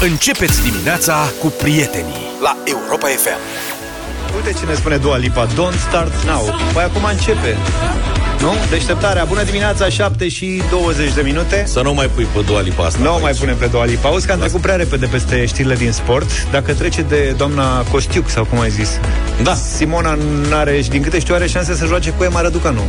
Începeți dimineața cu prietenii la Europa FM. Uite ce ne spune Dua Lipa Don't start now. Păi acum începe. Nu? Deșteptarea, bună dimineața, 7 și 20 de minute. Să nu mai pui pe Dua Lipa asta Nu o mai aici. punem pe Dua Lipa. Auzi că am trecut prea repede peste știrile din sport. Dacă trece de doamna Costiuc Sau cum ai zis. Da. Simona n-are, și din câte știu, are șanse să joace cu Emma Răducanu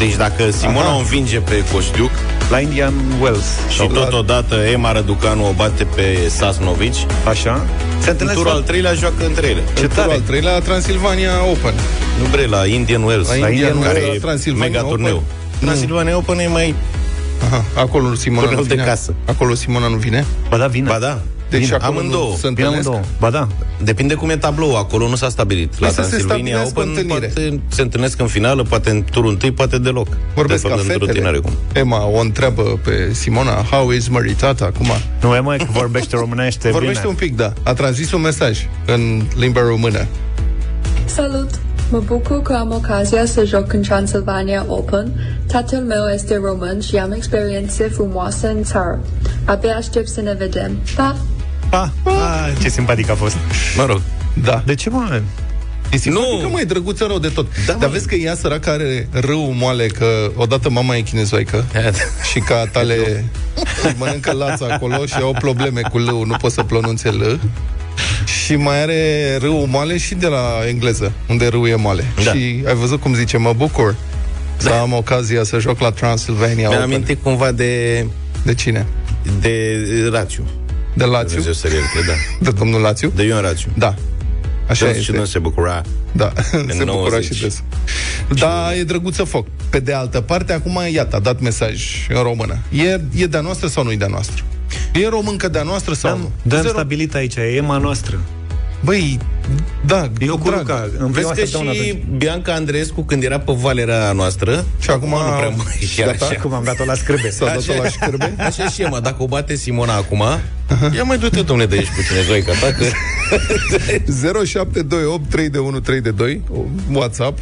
Deci dacă Simona Aha. o învinge pe Coștiuc La Indian Wells Și sau la- totodată Ema Răducanu o bate pe Sasnovici Așa Se În întâlnesc turul al la... treilea joacă între ele Ce În turul tare al treilea la Transilvania Open. Nu bre, la Indian Wells La Indian Wells, Care la e Transilvania mega Open. turneu Nu. Transilvania Open e mai... Aha, acolo Simona Turneu nu de vine. casă. Acolo Simona nu vine. Ba da, vine Ba da Deci Bine, acolo amândouă nu se Vine întâlnesc. amândouă Ba da Depinde cum e tablou, acolo nu s-a stabilit. La Păi să se Transilvania stabilească o Open întâlnire. poate se întâlnesc în finală, poate în turul întâi, poate deloc. Vorbesc de ca fapt, într-o fetele. tinere cum. Emma o întreabă pe Simona How is Maritata acum? Nu, Emma că vorbește românește Vorbește bine un pic, da. A transmis un mesaj în limba română. Salut! Mă bucur că am ocazia să joc în Transylvania Open. Tatăl meu este român și am experiențe frumoase în țară. Abia aștept să ne vedem. Pa! Pa, ah, ce simpatic a fost Mă rog. Da. De ce, mă? E simpatică, Nu. mai drăguță rău de tot. Da, Dar mă. vezi că ea săracă are râu moale, că odată mama e chinezoică și ca tale mănâncă lața acolo și au probleme cu lău, nu pot să pronunțe L. Și mai are râu moale și de la engleză, unde râu e moale. Da. Și ai văzut cum zice, mă bucur să am ocazia să joc la Transylvania Mi-am Open. amintit cumva de, De cine? de Rațiu. De Lațiu? Dumnezeu să-l ierte, da. De domnul Lațiu? De Ion Rațiu. Da. Așa Dânsul și este. nu se bucura. Da, se bucura 90. și des. Da, e drăguță foc. Pe de altă parte, acum, iată, a dat mesaj în română. E, e de-a noastră sau nu e de-a noastră? E româncă de-a noastră sau nu? Dăm Zero- stabilit aici, e Emma noastră Băi, da, Eu cu drag. Luca, în Vezi prima că săptămână și atunci. Bianca Andreescu, când era pe Valera noastră, Și acum nu prea mai e chiar gata? așa. Cum am dat-o la scârbe S-a dat-o la șcârbe? Așa și e, mă, dacă o bate Simona acum, ia mai du-te, domnule, de aici puțin, zoica ta, că... 0728 3 de 1 3 de 2 WhatsApp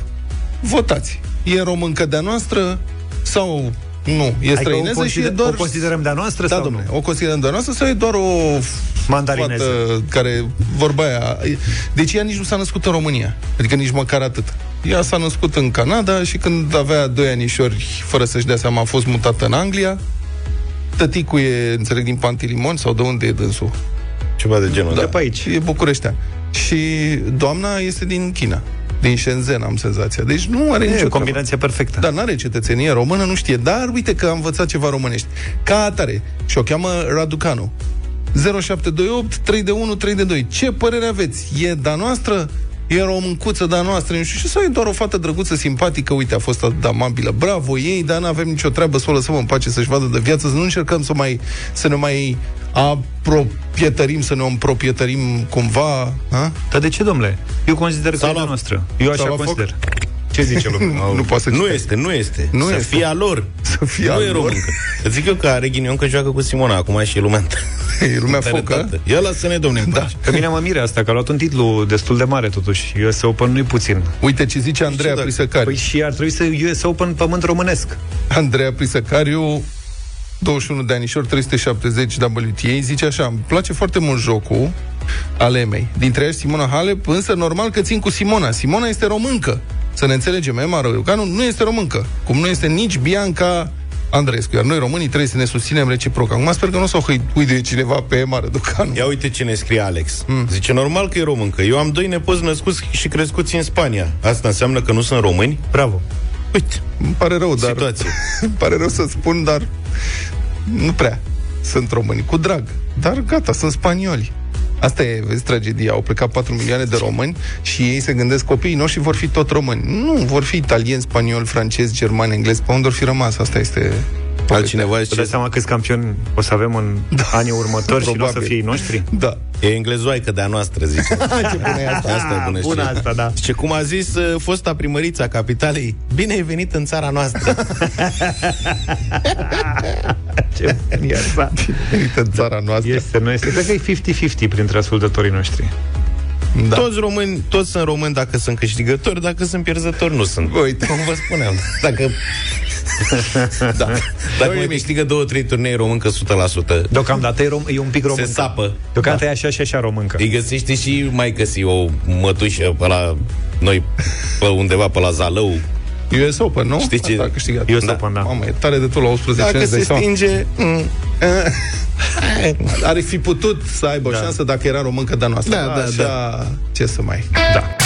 Votați. E româncă de-a noastră sau nu? E Adică o, străineză și e consider, doar... o considerăm de-a noastră Da, sau domnule, nu? o considerăm de-a noastră sau e doar o Mandarineză. fată care vorba aia. Deci ea nici nu s-a născut în România. Adică nici măcar atât. Ea s-a născut în Canada și când avea doi anișori, fără să-și dea seama, a fost mutată în Anglia. Tăticul e, înțeleg, din Pantilimon sau de unde e dânsul? Ceva de genul, De da. pe aici. E bucureștean. Și doamna este din China. Din Shenzhen, am senzația. Deci nu are E nicio o treabă. combinație perfectă. Dar n-are cetățenie română, nu știe. Dar uite că a învățat ceva românești. Ca atare. Și o cheamă Raducanu. 0728 3 de 1 3 de 2. Ce părere aveți? E da noastră? E româncuță da noastră? Nu știu. Și sau e doar o fată drăguță, simpatică? Uite, a fost atât de amabilă. Bravo ei, dar nu avem nicio treabă să o lăsăm în pace să-și vadă de viață, să nu încercăm să, mai, să ne mai apropietărim, să ne împroprietărim cumva. A? Dar de ce, domnule? Eu consider că S-a e de luat- noastră. Eu așa s-a luat foc? consider. Ce zice lumea? Nu poate să Nu citească. este, nu este. Nu să este. fie a lor. Să fie nu a e lor. româncă. Îți zic eu că are ghinion că joacă cu Simona acum și e lumea E lumea focă. interesată. Ia lasă-ne, domne, în Da. pace. Pe mine mă mire asta, că a luat un titlu destul de mare totuși. US Open nu-i puțin. Uite ce zice Andreea dacă- Prisăcari. Păi și ar trebui să US Open pământ românesc. Andreea Prisăcariu 21 de anișori, 370 WTA, zice așa, îmi place foarte mult jocul ale mei. Dintre ea și Simona Halep, însă normal că țin cu Simona. Simona este româncă. Să ne înțelegem, Emma Răducanu nu este româncă. Cum nu este nici Bianca Andreescu. Iar noi românii trebuie să ne susținem reciproc. Acum sper că nu o să o hăiduie cineva pe Emma Răducanu. Ia uite ce ne scrie Alex. Hmm. Mm. Zice, normal că e româncă. Eu am doi nepoți născuți și crescuți în Spania. Asta înseamnă că nu sunt români? Bravo. Uite, Îmi pare rău, dar... situație. Îmi pare rău să spun, dar nu prea sunt români. Cu drag. Dar gata, sunt spanioli. Asta e, vezi, tragedia. Au plecat 4 milioane de români și ei se gândesc copiii noștri vor fi tot români. Nu, vor fi italieni, spanioli, francezi, germani, englezi. Pe unde vor fi rămas? Asta este... Altcineva Vă zice, dați seama câți campioni o să avem în anii următori și nu o să Probabil. fie ei noștri? Da. e englezoaică de-a noastră, zice. Ce bună e asta? Asta e bună, Bună știre. asta, da. Zice, cum a zis uh, fosta primărița a capitalei, bine ai venit în țara noastră. Ce bun e asta. Uite, în țara noastră. Este, nu este. Cred că e 50-50 printre ascultătorii noștri. Da. Toți români, toți sunt români dacă sunt câștigători, dacă sunt pierzători, nu sunt. Uite. Cum vă spuneam. Dacă da. Dacă mai câștigă două, trei turnee româncă 100%, Deocamdată e, rom- e un pic româncă. se sapă. Deocamdată e așa și așa româncă. Îi găsește și mai găsi o mătușă pe la noi, pe undeva pe la Zalău. US Open, nu? Știi ce- Asta a câștigat. US Open, da. Mamă, e tare de tot la 18 Dacă ani, îți se dai seama. stinge... mm, Ar fi putut să aibă o șansă dacă era româncă de-a noastră. Da, da, Așa, ce să mai... Da.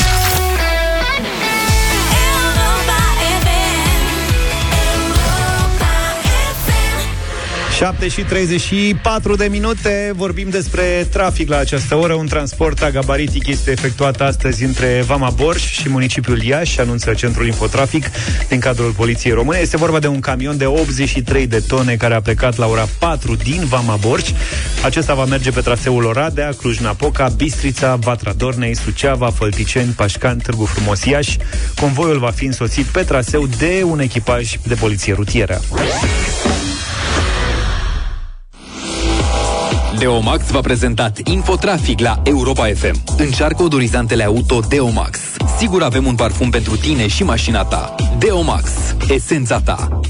7 și 34 de minute. Vorbim despre trafic la această oră. Un transport agabaritic este efectuat astăzi Între Vama Borș și municipiul Iași Anunță Centrul Infotrafic Din cadrul Poliției Române. Este vorba de un camion de 83 de tone Care a plecat la ora 4 din Vama Borș. Acesta va merge pe traseul Oradea Cluj-Napoca, Bistrița, Vatra Dornei Suceava, Fălticeni, Pașcan, Târgu Frumos, Iași. Convoiul va fi însoțit pe traseu De un echipaj de poliție rutieră Deomax v-a prezentat Infotrafic la Europa FM. Încearcă odorizantele auto Deomax. Sigur avem un parfum pentru tine și mașina ta. Deomax. Esența ta.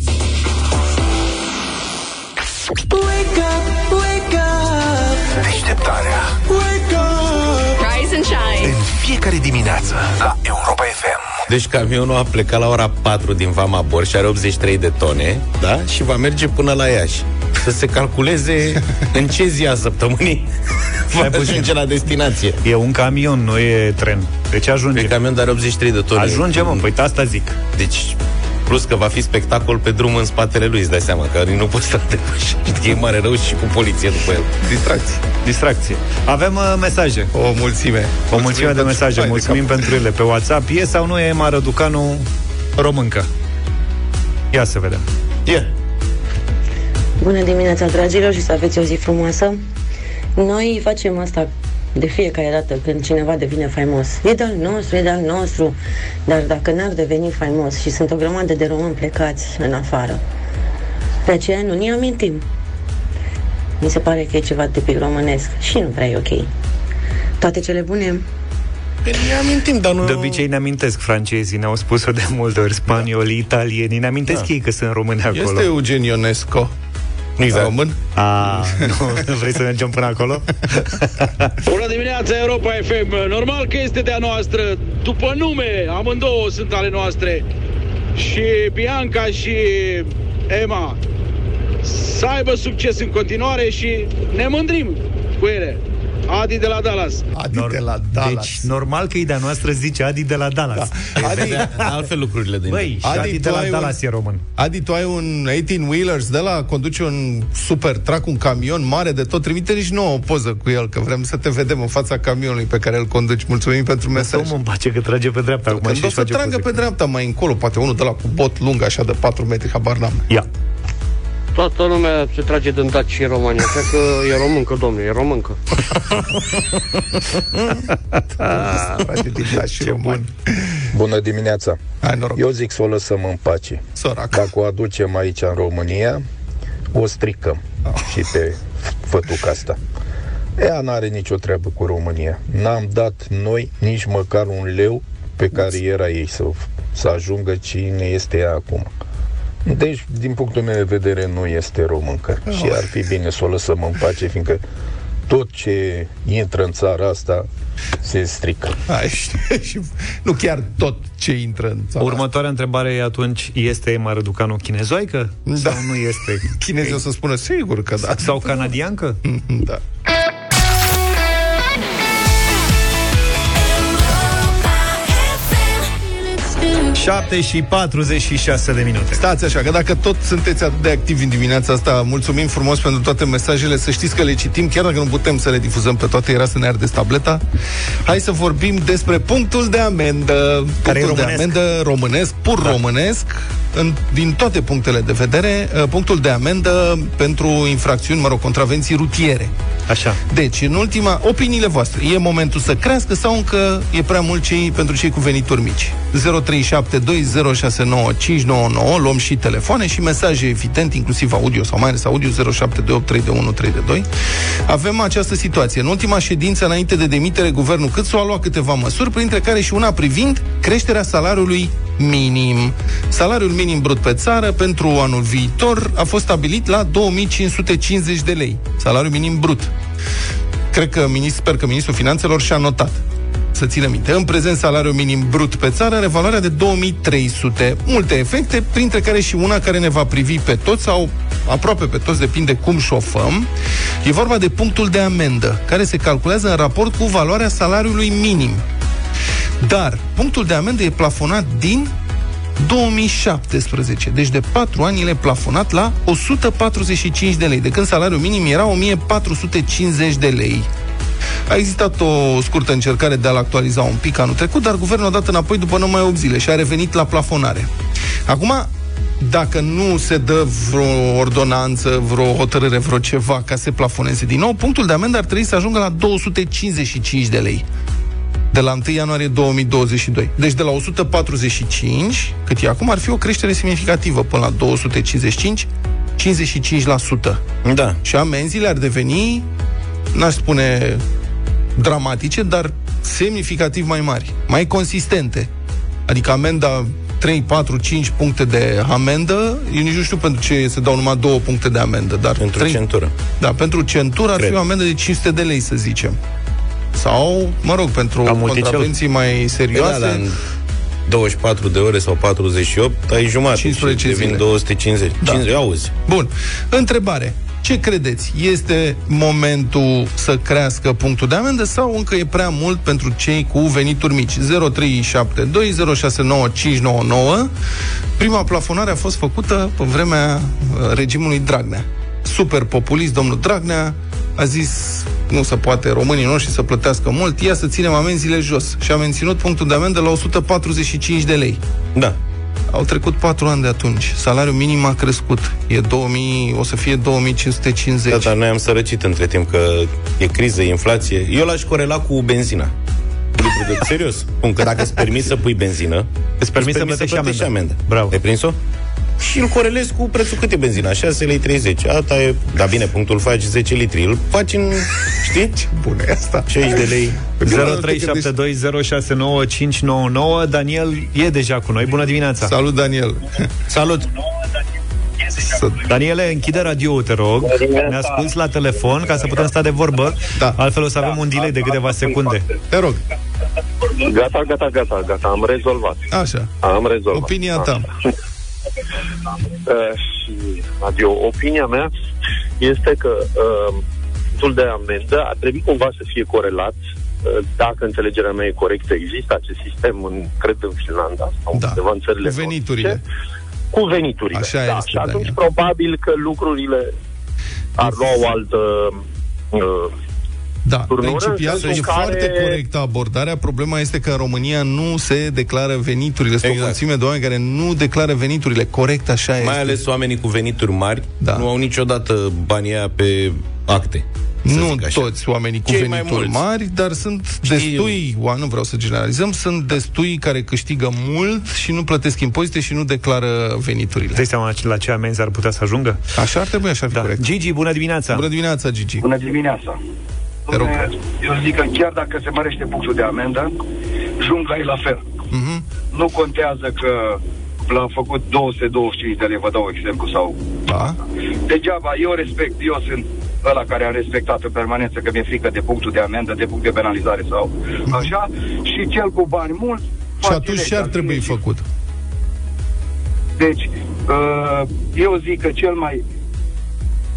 Deșteptarea Rise and shine. În fiecare dimineață La Europa FM Deci camionul a plecat la ora 4 din Vama Bor și are 83 de tone, da? Și va merge până la Iași. Să se calculeze în ce zi a săptămânii va ajunge la destinație. E un camion, nu e tren. Deci ajunge. Pe camion dar 83 de tone. Ajunge, mă, păi asta zic. Deci, plus că va fi spectacol pe drum în spatele lui, îți dai seama, că nu poți să te depășești. E mare rău și cu poliție după el. Distracții. Distracție. Avem uh, mesaje. O mulțime. O mulțime de pentru mesaje. fai de Mulțumim cap. pentru ele pe WhatsApp. E sau nu e Emma Răducanu româncă? Ia să vedem. Yeah. Bună dimineața, dragilor, și să aveți o zi frumoasă. Noi facem asta de fiecare dată când cineva devine faimos. E de-al nostru, e de-al nostru. Dar dacă n-ar deveni faimos și sunt o grămadă de români plecați în afară, pe aceea nu ne amintim. Mi se pare că e ceva tipic românesc și nu prea e ok. Toate cele bune! Păi ne amintim, dar nu... De obicei ne amintesc francezii, ne-au spus-o de multe ori, spanioli, italieni, ne amintesc Da. ei că sunt români acolo. Este Eugen Ionesco. Exact. Român? A, nu, vrei să mergem până acolo? Bună dimineața, Europa FM! Normal că este de-a noastră, după nume, amândouă sunt ale noastre. Și Bianca și Emma să aibă succes în continuare și ne mândrim cu ele. Adi de la Dallas. Adi de la Dallas. Deci, normal că e de-a noastră, zice Adi de la Dallas. Da. Adi, Altfel lucrurile din Băi, și Adi, Adi, de tu la ai un- Dallas e român. Adi, tu ai un 18-wheelers de la conduce un super truck, un camion mare de tot. Trimite nici nouă o poză cu el, că vrem să te vedem în fața camionului pe care îl conduci. Mulțumim pentru mesaj. Mesaj. mă pace că trage pe dreapta. acum Când și o își să face tragă poze. pe dreapta mai încolo, poate unul de la cu bot lung, așa de 4 metri, habar n-am. Ia. Toată lumea se trage din Daci și România, așa că e româncă, domnule, e româncă. Frate, din da și romani. Bună dimineața! Hai, noroc. Eu zic să o lăsăm în pace. Sărac. Dacă o aducem aici în România, o stricăm și pe fătuca asta. Ea n-are nicio treabă cu România. N-am dat noi nici măcar un leu pe cariera ei să, să ajungă cine este ea acum. Deci, din punctul meu de vedere, nu este româncă. Și ar fi bine să o lăsăm în pace, fiindcă tot ce intră în țara asta se strică. Hai, și, și, nu chiar tot ce intră în țara. Următoarea întrebare e atunci, este Emma Răducanu chinezoică? Da. Sau nu este? Chinezii o să spună sigur că da. Sau canadiancă? da. 7 și 46 de minute. Stați așa, că dacă tot sunteți atât de activi în dimineața asta, mulțumim frumos pentru toate mesajele, să știți că le citim, chiar dacă nu putem să le difuzăm pe toate, era să ne ardeți tableta. Hai să vorbim despre punctul de amendă. Care e punctul de românesc. amendă românesc, pur da. românesc, în, din toate punctele de vedere, uh, punctul de amendă pentru infracțiuni, mă rog, contravenții rutiere. Așa. Deci, în ultima, opiniile voastre, e momentul să crească sau încă e prea mult cei, pentru cei cu venituri mici? 0372069599, luăm și telefoane și mesaje, evident, inclusiv audio sau mai ales audio 07283132. Avem această situație. În ultima ședință, înainte de demitere, guvernul Câțu a luat câteva măsuri, printre care și una privind creșterea salariului minim. Salariul minim brut pe țară pentru anul viitor a fost stabilit la 2550 de lei. Salariul minim brut. Cred că, minist- sper că Ministrul Finanțelor și-a notat să țină minte. În prezent, salariul minim brut pe țară are valoarea de 2300. Multe efecte, printre care și una care ne va privi pe toți sau aproape pe toți, depinde cum șofăm. E vorba de punctul de amendă, care se calculează în raport cu valoarea salariului minim. Dar punctul de amendă e plafonat din 2017. Deci de 4 ani el e plafonat la 145 de lei, de când salariul minim era 1450 de lei. A existat o scurtă încercare de a-l actualiza un pic anul trecut, dar guvernul a dat înapoi după numai 8 zile și a revenit la plafonare. Acum, dacă nu se dă vreo ordonanță, vreo hotărâre, vreo ceva ca să se plafoneze din nou, punctul de amendă ar trebui să ajungă la 255 de lei de la 1 ianuarie 2022. Deci de la 145, cât e acum, ar fi o creștere semnificativă până la 255, 55%. Da. Și amenziile ar deveni, n-aș spune dramatice, dar semnificativ mai mari, mai consistente. Adică amenda 3, 4, 5 puncte de amendă, eu nici nu știu pentru ce se dau numai două puncte de amendă, dar Pentru trei- centură. Da, pentru centură ar Cred. fi o amendă de 500 de lei, să zicem. Sau, mă rog, pentru Ca multicel. contravenții mai serioase, Da, dar în 24 de ore sau 48, ai jumătate 15 și devin zile. 250. Da. 50, auzi. Bun. Întrebare. Ce credeți? Este momentul să crească punctul de amendă sau încă e prea mult pentru cei cu venituri mici? 0372069599 Prima plafonare a fost făcută pe vremea uh, regimului Dragnea. Super populist, domnul Dragnea a zis nu se poate românii noștri să plătească mult, ia să ținem amenziile jos. Și a menținut punctul de amendă la 145 de lei. Da. Au trecut 4 ani de atunci. Salariul minim a crescut. E 2000, o să fie 2550. Da, dar noi am sărăcit între timp că e criză, e inflație. Eu l-aș corela cu benzina. Lucru de serios. Spun că dacă îți permiți să pui benzină, Îți permiți să plătești amendă. amendă. Bravo. Ai prins-o? Și îl corelezi cu prețul cât e benzina, 6 lei 30. Asta e, da bine, punctul faci 10 litri. Îl faci în, știți? Bună e asta. 60 de lei. 0372069599 Daniel e deja cu noi. Bună dimineața! Salut, Daniel. Salut! Daniele, închide radio te rog. Ne asculti la telefon ca să putem sta de vorbă. Da. Altfel o să avem un delay de câteva secunde. Te rog. Gata, gata, gata, gata, am rezolvat. Așa. Am rezolvat. Opinia ta. Uh, și, adio, opinia mea este că uh, punctul de amendă ar trebui cumva să fie corelat uh, dacă înțelegerea mea e corectă, există acest sistem, în, cred, în Finlanda sau Da. undeva în țările Cu veniturile. nordice, cu veniturile. Așa da, este, și atunci Daniel. probabil că lucrurile ar lua o altă uh, Da, Turnură, principial în e sensul care- foarte corectă abordarea. Problema este că în România nu se declară veniturile. Sunt o Exact. mulțime de oameni care nu declară veniturile. Corect, așa este. Mai ales oamenii cu venituri mari Da. nu au niciodată banii aia pe acte. să Nu zic așa. toți oamenii cu Cei mai venituri mulți. mari, dar sunt destui, oa, nu vreau să generalizăm, sunt destui care câștigă mult și nu plătesc impozite și nu declară veniturile. Dai seama la ce amenzi ar putea să ajungă? Așa ar trebui, așa ar fi Da. corect. Gigi, bună dimineața! Bună dimineața, Gigi. Bună dimineața! Te rog. Dom'le, Eu zic că chiar dacă se mărește punctul de amendă, jungla e la fel. Mhm. Nu contează că l-a făcut 225 de lei, vă dau exemplu, sau... Da. Degeaba, eu respect, eu sunt ăla care am respectat în permanență că mi-e frică de punctul de amendă, de punct de penalizare sau așa, și cel cu bani mulți... Și face atunci ce legea. ar trebui făcut? Deci, uh, eu zic că cel mai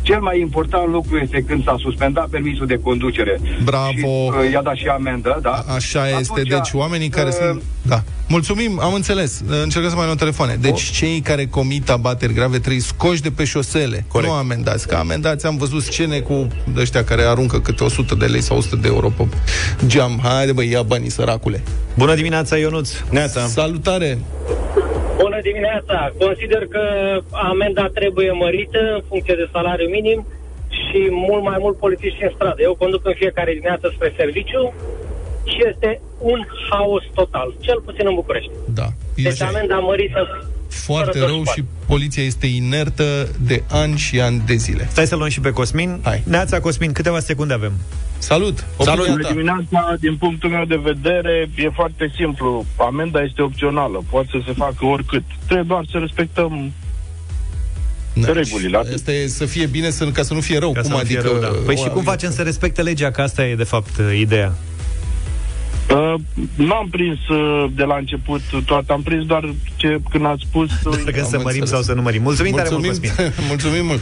cel mai important lucru este când s-a suspendat permisul de conducere Bravo. și uh, i-a dat și amendă, da? Așa este, Atunci, deci oamenii care uh, sunt... Da. Mulțumim, am înțeles. Încercăm să mai luăm telefoane. Deci cei care comit abateri grave trebuie scoși de pe șosele. Corect. Nu amendați. Că amendați am văzut scene cu ăștia care aruncă câte 100 de lei sau 100 de euro pe geam. Haide băi, ia banii, săracule. Bună dimineața, Ionuț! Neața. Salutare! Bună dimineața! Consider că amenda trebuie mărită în funcție de salariu minim și mult mai mult polițiști în stradă. Eu conduc în fiecare dimineață spre serviciu și este un haos total, cel puțin în București. Da. Deci amenda mărită foarte Fără rău și poliția este inertă de ani și ani de zile. Stai să luăm și pe Cosmin. Hai. Neața Cosmin, câteva secunde avem. Salut! Salut! Opinia Bună ta. dimineața, din punctul meu de vedere, e foarte simplu. Amenda este opțională, poate să se facă oricât. Trebuie doar să respectăm Da. regulile. atât. Asta e să fie bine, să, ca să nu fie rău. Ca să cum nu fie adică... rău, da. Păi și o- cum facem să respecte legea? Că asta e, de fapt, ideea. Uh, n-am prins uh, de la început toate, am prins doar ce când ați spus. uh, Dacă să mărim înțeles. sau să nu mărim. Mulțumim, tare mult, Mulțumim, Cosmin. mulțumim mult!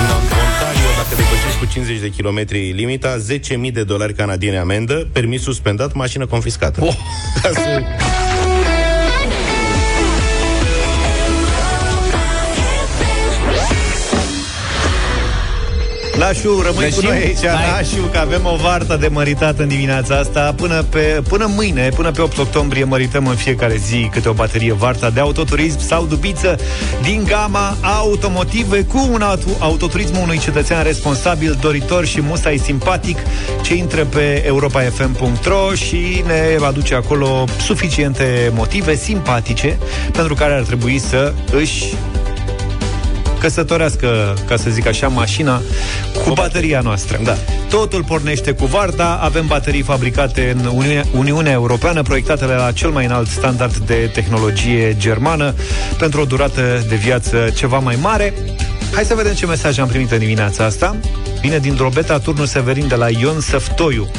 În Ontario, dacă depășești cu 50 de kilometri limita, 10.000 de dolari canadiene amendă, permis suspendat, mașină confiscată. Oh. Ca să... Nașu, rămâi Nașu, cu noi aici, hai. Nașu, că avem o vartă de măritat în dimineața asta. Până, pe, până mâine, până pe 8 octombrie, mărităm în fiecare zi câte o baterie varta de autoturism sau dubiță din gama automotive cu un auto, autoturism unui cetățean responsabil, doritor și musai simpatic ce intră pe europafm.ro și ne aduce acolo suficiente motive simpatice pentru care ar trebui să își căsătorească, ca să zic așa, mașina cu bateria noastră. Da. Totul pornește cu Varda, avem baterii fabricate în Uniunea, Uniunea Europeană, proiectate la cel mai înalt standard de tehnologie germană, pentru o durată de viață ceva mai mare. Hai să vedem ce mesaj am primit în dimineața asta. Vine din Drobeta, turnul Severin de la Ion Săftoiu.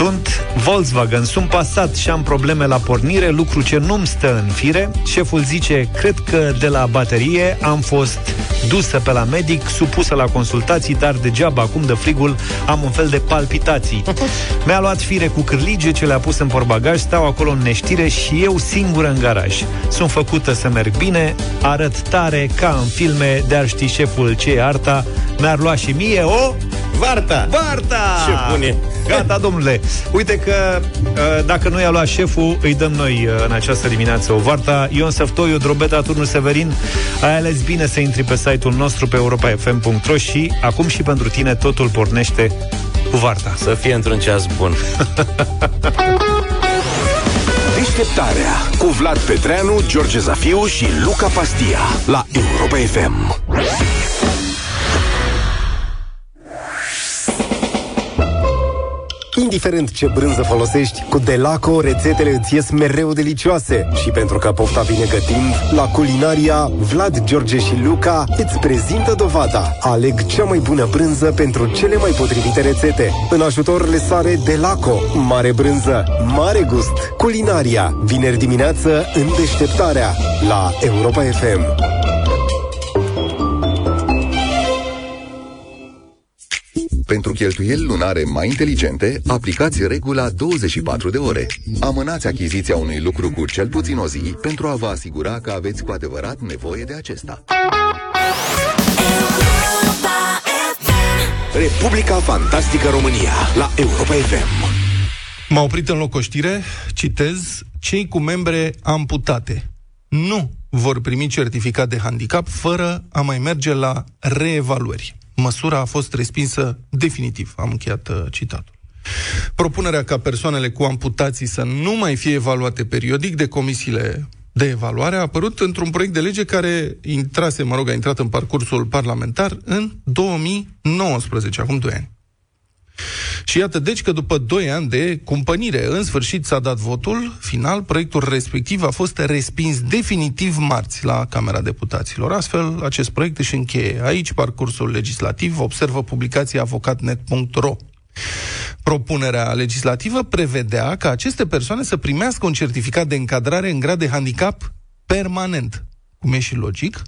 Sunt Volkswagen, sunt pasat și am probleme la pornire, lucru ce nu-mi stă în fire. Șeful zice, cred că de la baterie am fost dusă pe la medic, supusă la consultații, dar degeaba acum de frigul am un fel de palpitații. Mi-a luat fire cu cârlige ce le-a pus în porbagaj, stau acolo în neștire și eu singură în garaj. Sunt făcută să merg bine, arăt tare ca în filme, de-ar ști șeful ce e arta, mi-ar lua și mie o... Varta! Varta! Ce bun e! Gata, domnule. Uite că uh, dacă nu i-a luat șeful, îi dăm noi uh, în această dimineață o varta. Ion Săftoiu, Drobeta, Turnul Severin. Ai ales bine să intri pe site-ul nostru pe europafm.ro și acum și pentru tine totul pornește cu varta. Să fie într-un ceas bun. Deșteptarea cu Vlad Petreanu, George Zafiu și Luca Pastia la Europa FM. Indiferent ce brânză folosești, cu Delaco rețetele îți ies mereu delicioase. Și pentru că pofta vine gătind, la culinaria, Vlad, George și Luca îți prezintă dovada. Aleg cea mai bună brânză pentru cele mai potrivite rețete. În ajutor le sare Delaco. Mare brânză, mare gust. Culinaria, vineri dimineață în deșteptarea, la Europa FM. Pentru cheltuieli lunare mai inteligente, aplicați regula 24 de ore. Amânați achiziția unui lucru cu cel puțin o zi pentru a vă asigura că aveți cu adevărat nevoie de acesta. Republica Fantastică România la Europa FM. M-a oprit în loc o știre, citez, cei cu membre amputate nu vor primi certificat de handicap fără a mai merge la reevaluări. Măsura a fost respinsă definitiv. Am încheiat uh, citatul. Propunerea ca persoanele cu amputații să nu mai fie evaluate periodic de comisiile de evaluare a apărut într-un proiect de lege care intrase, mă rog, a intrat în parcursul parlamentar în 2019, acum 2 ani. Și iată, deci că după 2 ani de cumpănire, în sfârșit s-a dat votul final, proiectul respectiv a fost respins definitiv marți la Camera Deputaților. Astfel, acest proiect își încheie aici parcursul legislativ, observă publicația avocatnet.ro. Propunerea legislativă prevedea ca aceste persoane să primească un certificat de încadrare în grad de handicap permanent, cum e și logic.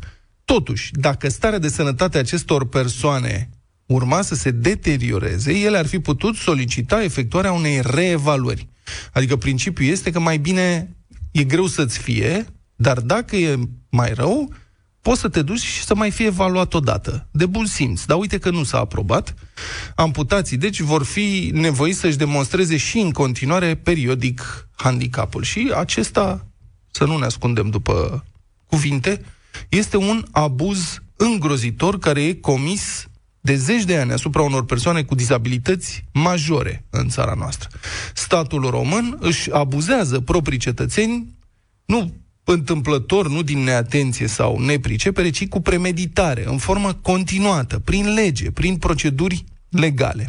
Totuși, dacă starea de sănătate a acestor persoane urma să se deterioreze, ele ar fi putut solicita efectuarea unei reevaluări. Adică principiul este că mai bine e greu să-ți fie, dar dacă e mai rău, poți să te duci și să mai fie evaluat odată. De bun simț. Dar uite că nu s-a aprobat. Amputații, deci, vor fi nevoiți să-și demonstreze și în continuare periodic handicapul. Și acesta, să nu ne ascundem după cuvinte, este un abuz îngrozitor care e comis de zeci de ani asupra unor persoane cu dizabilități majore în țara noastră. Statul român își abuzează proprii cetățeni, nu întâmplător, nu din neatenție sau nepricepere, ci cu premeditare, în formă continuată, prin lege, prin proceduri legale.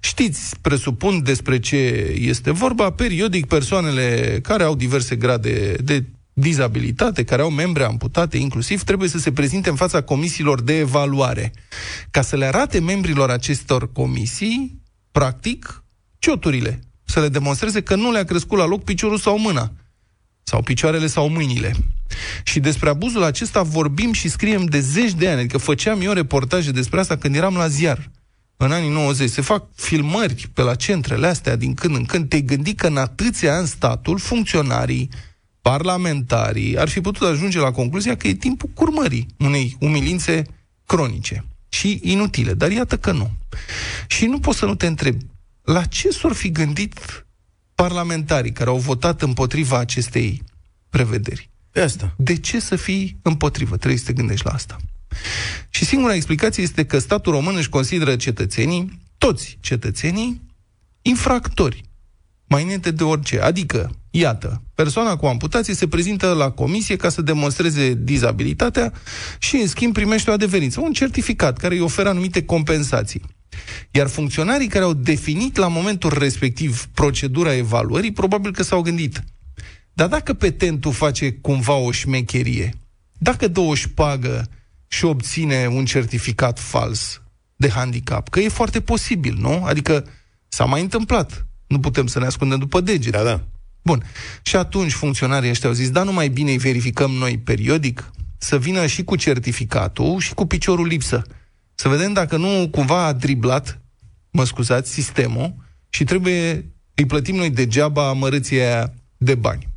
Știți, presupun despre ce este vorba, periodic persoanele care au diverse grade de dizabilitate, care au membre amputate inclusiv, trebuie să se prezinte în fața comisiilor de evaluare, ca să le arate membrilor acestor comisii, practic, cioturile, să le demonstreze că nu le-a crescut la loc piciorul sau mâna, sau picioarele sau mâinile. Și despre abuzul acesta vorbim și scriem de zeci de ani, adică făceam eu reportaje despre asta când eram la ziar în anii 90, se fac filmări pe la centrele astea din când în când, te gândi că în atâția ani statul, funcționarii, parlamentarii ar fi putut ajunge la concluzia că e timpul curmării unei umilințe cronice și inutile. Dar iată că nu. Și nu poți să nu te întrebi, la ce s-or fi gândit parlamentarii care au votat împotriva acestei prevederi? De asta. De ce să fii împotrivă? Trebuie să te gândești la asta. Și singura explicație este că statul român își consideră cetățenii, toți cetățenii, infractori. Mai înainte de orice. Adică, iată, persoana cu amputație se prezintă la comisie ca să demonstreze dizabilitatea și, în schimb, primește o adeverință, un certificat care îi oferă anumite compensații. Iar funcționarii care au definit la momentul respectiv procedura evaluării, probabil că s-au gândit, dar dacă petentul face cumva o șmecherie, dacă dă o șpagă și obține un certificat fals de handicap, că e foarte posibil, nu? Adică s-a mai întâmplat. Nu putem să ne ascundem după degete. Da, da. Bun. Și atunci funcționarii ăștia au zis, da, nu mai bine îi verificăm noi periodic, să vină și cu certificatul și cu piciorul lipsă. Să vedem dacă nu cumva a driblat, mă scuzați, sistemul și trebuie, îi plătim noi degeaba amărâția aia de bani.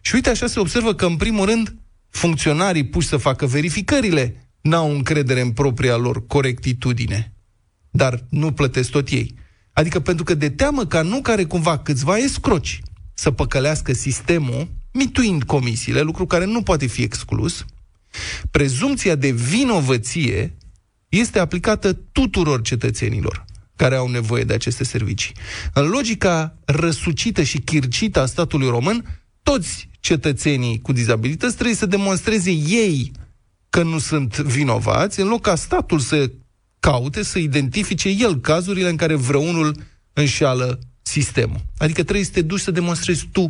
Și uite, așa se observă că, în primul rând, funcționarii puși să facă verificările n-au încredere în propria lor corectitudine. Dar nu plătesc tot ei. Adică pentru că de teamă ca nu care cumva câțiva escroci să păcălească sistemul, mituind comisiile, lucru care nu poate fi exclus, prezumția de vinovăție este aplicată tuturor cetățenilor care au nevoie de aceste servicii. În logica răsucită și chircită a statului român, toți cetățenii cu dizabilități trebuie să demonstreze ei că nu sunt vinovați, în loc ca statul să caute, să identifice el cazurile în care vreunul înșeală sistemul. Adică trebuie să te duci să demonstrezi tu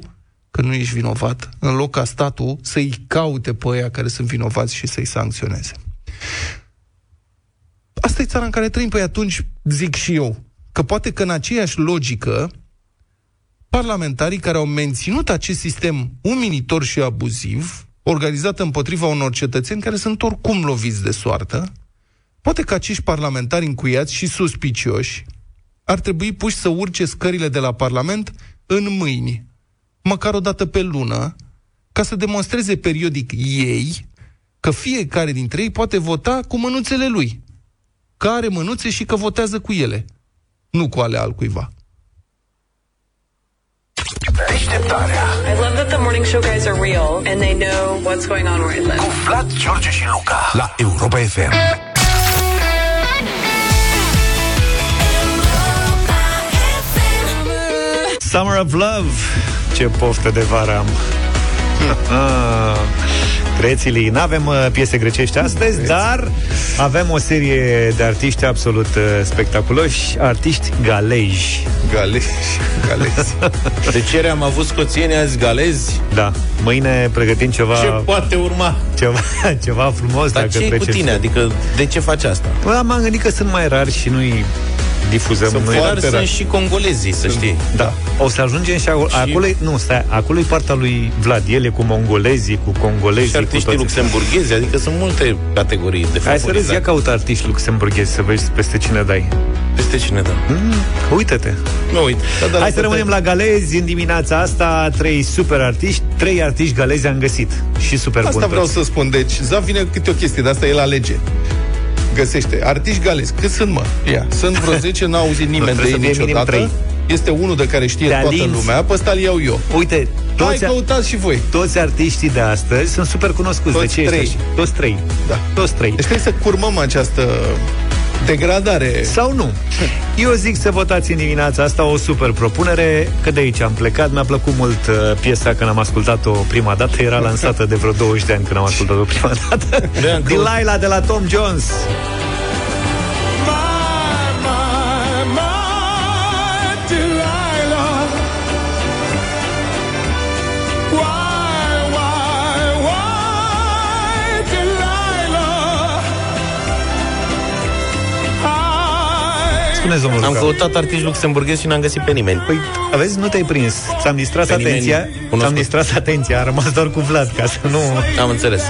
că nu ești vinovat, în loc ca statul să-i caute pe aia care sunt vinovați și să-i sancționeze. Asta e țara în care trăim, păi atunci zic și eu, că poate că în aceeași logică parlamentarii care au menținut acest sistem umilitor și abuziv, organizat împotriva unor cetățeni care sunt oricum loviți de soartă, poate că acești parlamentari încuiați și suspicioși ar trebui puși să urce scările de la Parlament în mâini, măcar o dată pe lună, ca să demonstreze periodic ei că fiecare dintre ei poate vota cu mânuțele lui, că are mânuțe și că votează cu ele, nu cu ale altcuiva. Deșteptarea I love that the morning show guys are real and they know what's going on where I live. cu Vlad, George și Luca la Europa FM. Summer of Love Ce poftă de vară am Crețilii, n-avem uh, piese grecești astăzi, dar avem o serie de artiști absolut uh, spectaculoși, artiști galeji. Galeji, galezi. De ce am avut scoțieni azi galezi? Da, mâine pregătim ceva, Ce poate urma? ceva, ceva frumos. Dar dacă ce cu treceți. tine? Adică de ce faci asta? Bă, m-am gândit că sunt mai rari și nu-i difuzăm Sunt noi. foarte sunt și congolezii, să știi. Da. O să ajungem și acolo. acolo e, nu, stai, acolo e partea lui Vlad. El e cu mongolezii, cu congolezii, Și cu artiștii toți. luxemburghezi, adică sunt multe categorii de Hai să râzi, ia favorizat. caută artiști luxemburghezi să vezi peste cine dai. Peste cine da? Mm, uite-te. Nu uit. Da, da, Hai să rămânem la galezi în dimineața asta. Trei super artiști, trei artiști galezi am găsit. Și super Asta buni vreau toți. să spun. Deci, Zav vine cu câte o chestie, de asta el alege. Găsește. Artiști galezi. Cât sunt, mă? Ia. Sunt vreo 10, n-a auzit nimeni de trebuie ei să fie minim niciodată. trei. Este unul de care știe Te toată alinți. lumea. Pe ăsta îl iau eu. Uite, Hai, toți, căutați și voi. toți artiștii de astăzi sunt super cunoscuți. Toți de ce ești trei. așa? Toți trei. Da. Toți trei. Deci trebuie să curmăm această Degradare. Sau nu. Eu zic să votați în dimineața asta o super propunere, că de aici am plecat. Mi-a plăcut mult uh, piesa când am ascultat-o prima dată. Era lansată de vreo 20 de ani când am ascultat-o prima dată. Delilah de la Tom Jones. Spuneți, domnul Am Luca. căutat artiști luxemburghezi și n-am găsit pe nimeni. Păi, aveți, nu te-ai prins. Ți-am distras Pe nimeni atenția. cunoscut. Ți-am distras atenția. A rămas doar cu Vlad, ca să nu... Am înțeles.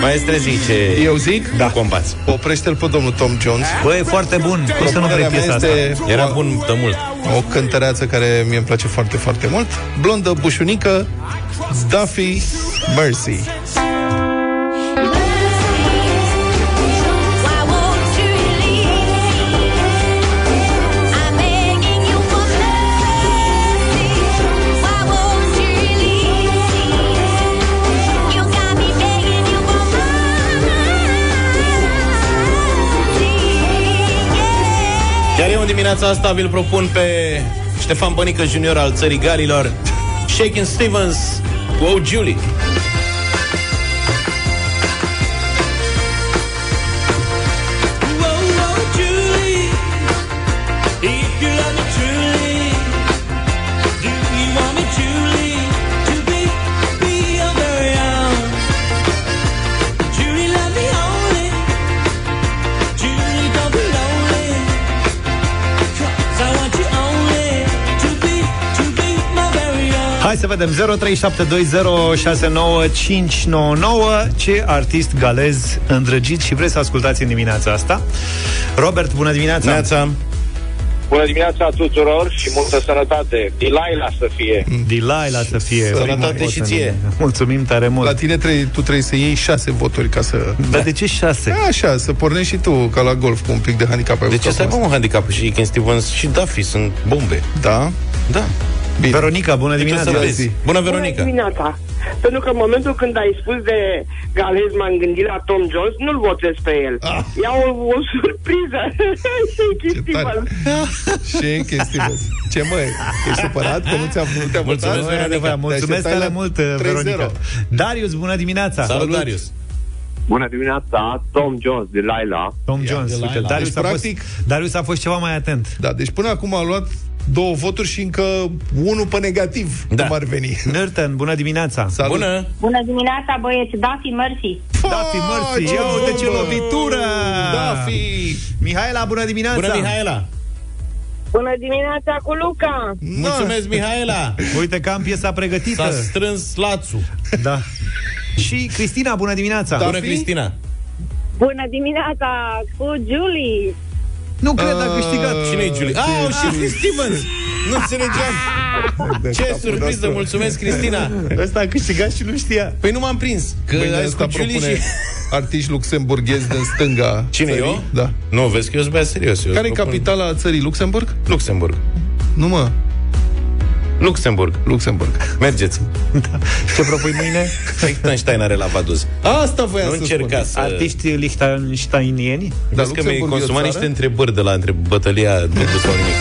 Maestre, zice... Eu zic? Da. Combați. Oprește-l pe domnul Tom Jones. Bă, e foarte bun. Cum să nu vrei Propunerea mea piesa asta? este Era o- bun de mult. O cântăreață care mie îmi place foarte, foarte mult. Blondă, bușunică, Duffy, Mercy. Dimineața asta vi-l propun pe Ștefan Bănică Junior al țării Galilor, Shakin' Stevens cu Oh Julie. Vedem 0372069599 Ce artist galez îndrăgit și vreți să ascultați în dimineața asta Robert, bună dimineața Neața. Bună dimineața tuturor și multă sănătate. Delilah să fie. Delilah să fie Sănătate și ție. Mulțumim tare mult La tine trebuie, tu trebuie să iei șase voturi ca să... Dar de ce șase? Așa, să pornești și tu ca la golf cu un pic de handicap. Ai De ce avut să aibă acum. un handicap și Ken Stevens și Duffy sunt bombe? Da? Da. Bine. Veronica, bună Ce dimineața să vezi? Bună, Bună Veronica. dimineața. Pentru că în momentul când ai spus de Galez m-am gândit la Tom Jones, nu-l votez pe el. Ah. Ia o, o surpriză. Ce tare. Și Stevens. Ce mă, ești supărat că nu ți-a, nu te-a Mulțumesc, votat? Nu e adevărat. Te Mulțumesc așteptai tare la mult, 3-0. Veronica Darius, bună dimineața Salut, Darius. Bună dimineața, Tom Jones, Delilah. Tom Ia, Jones, Delilah. uite, Darius, Deci, a fost, practic- Darius a fost ceva mai atent Da, deci până acum a luat două voturi și încă unul pe negativ, Da. cum ar veni. Nărten, bună dimineața Salut. Bună. Bună dimineața, băieți! Dafi, mersi! Dafi, mărți, ia uite ce bombă! lovitură Dafi! Mihaela, bună dimineața Bună, Mihaela. Bună dimineața cu Luca! Mulțumesc, Mihaela. Uite că am piesa pregătită S-a strâns lațul. Da Și Cristina, bună dimineața Bună, Cristina. Bună dimineața cu Julie! Nu cred, a câștigat Cine e Julie? Ah, și Ken Stevens. Nu înțelegeam. De Ce capul surpriză, nostru. mulțumesc, Cristina. Ăsta a câștigat și nu știa Păi nu m-am prins. Că Mâine ai asta cu Julie propune și... artiști luxemburghezi din stânga Cine, țării. eu? Da. Nu, vezi că eu sunt băiat serios. Eu Care e propun- capitala țării? Luxemburg? Luxemburg. Nu mă, Luxemburg. Luxemburg. Mergeți. Ce propui mâine? Liechtenstein are la Vaduz. Asta voiam Nu să încerca spun. să... Artiști lichtensteinieni? Vezi că mi-ai Luxemburg e o consumat țară? niște întrebări de la între bătălia dublu sau nimic.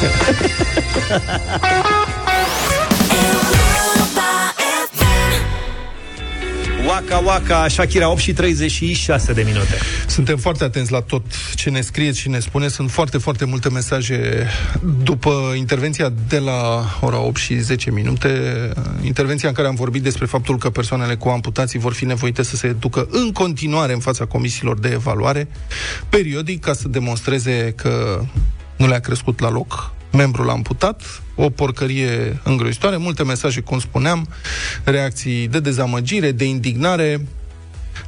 Waka Waka, Shakira, 8 și 36 de minute. Suntem foarte atenți la tot ce ne scrieți și ne spune. Sunt foarte, foarte multe mesaje după intervenția de la ora 8 și 10 minute. Intervenția în care am vorbit despre faptul că persoanele cu amputații vor fi nevoite să se ducă în continuare în fața comisiilor de evaluare, periodic, ca să demonstreze că nu le-a crescut la loc membrul amputat, o porcărie îngrozitoare, multe mesaje, cum spuneam, reacții de dezamăgire, de indignare,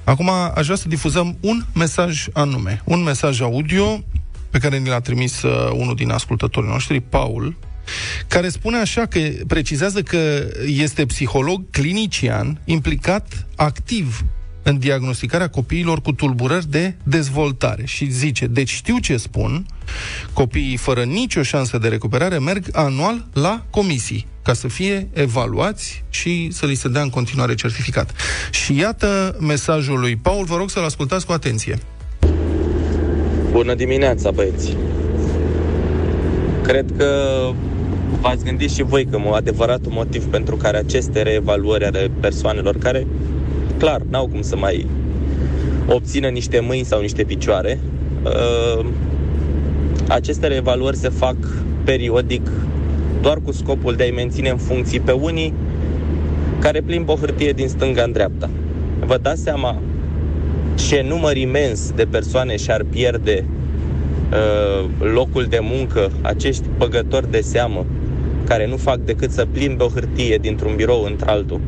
Acum aș vrea să difuzăm un mesaj anume, un mesaj audio pe care ni l-a trimis uh, unul din ascultătorii noștri, Paul, care spune așa că precizează că este psiholog clinician implicat activ în diagnosticarea copiilor cu tulburări de dezvoltare și zice, deci știu ce spun, copiii fără nicio șansă de recuperare merg anual la comisii ca să fie evaluați și să li se dea în continuare certificat. Și iată mesajul lui Paul, vă rog să-l ascultați cu atenție. Bună dimineața, băieți! Cred că v-ați gândit și voi că adevăratul motiv pentru care aceste reevaluări ale persoanelor care, clar, n-au cum să mai obțină niște mâini sau niște picioare, uh, aceste reevaluări se fac periodic doar cu scopul de a-i menține în funcții pe unii care plimbă o hârtie din stânga în dreapta. Vă dați seama ce număr imens de persoane și-ar pierde uh, locul de muncă, acești băgători de seamă, care nu fac decât să plimbe o hârtie dintr-un birou într-altul.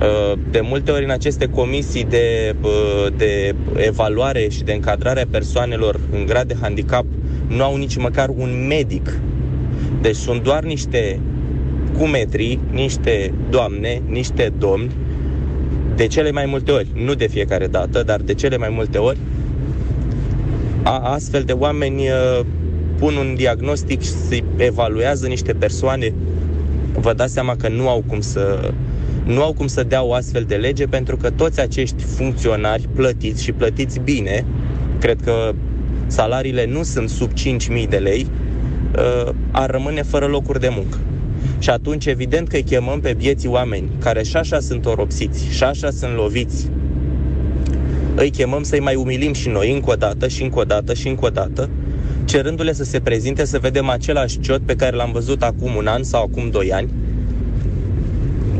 Uh, de multe ori în aceste comisii de, uh, de evaluare și de încadrare a persoanelor în grad de handicap nu au nici măcar un medic. Deci sunt doar niște cumetri, niște doamne, niște domni, de cele mai multe ori, nu de fiecare dată, dar de cele mai multe ori, a, astfel de oameni uh, pun un diagnostic și se evaluează niște persoane. Vă dați seama că nu au cum să nu au cum să dea o astfel de lege pentru că toți acești funcționari plătiți și plătiți bine, cred că salariile nu sunt sub 5.000 de lei, uh, ar rămâne fără locuri de muncă. Și atunci, evident că îi chemăm pe vieții oameni care și așa sunt oropsiți, și așa sunt loviți. Îi chemăm să-i mai umilim și noi încă o dată și încă o dată și încă o dată, cerându-le să se prezinte să vedem același ciot pe care l-am văzut acum un an sau acum doi ani,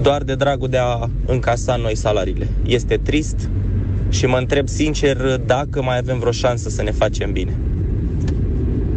doar de dragul de a încasa noi salariile. Este trist și mă întreb sincer dacă mai avem vreo șansă să ne facem bine.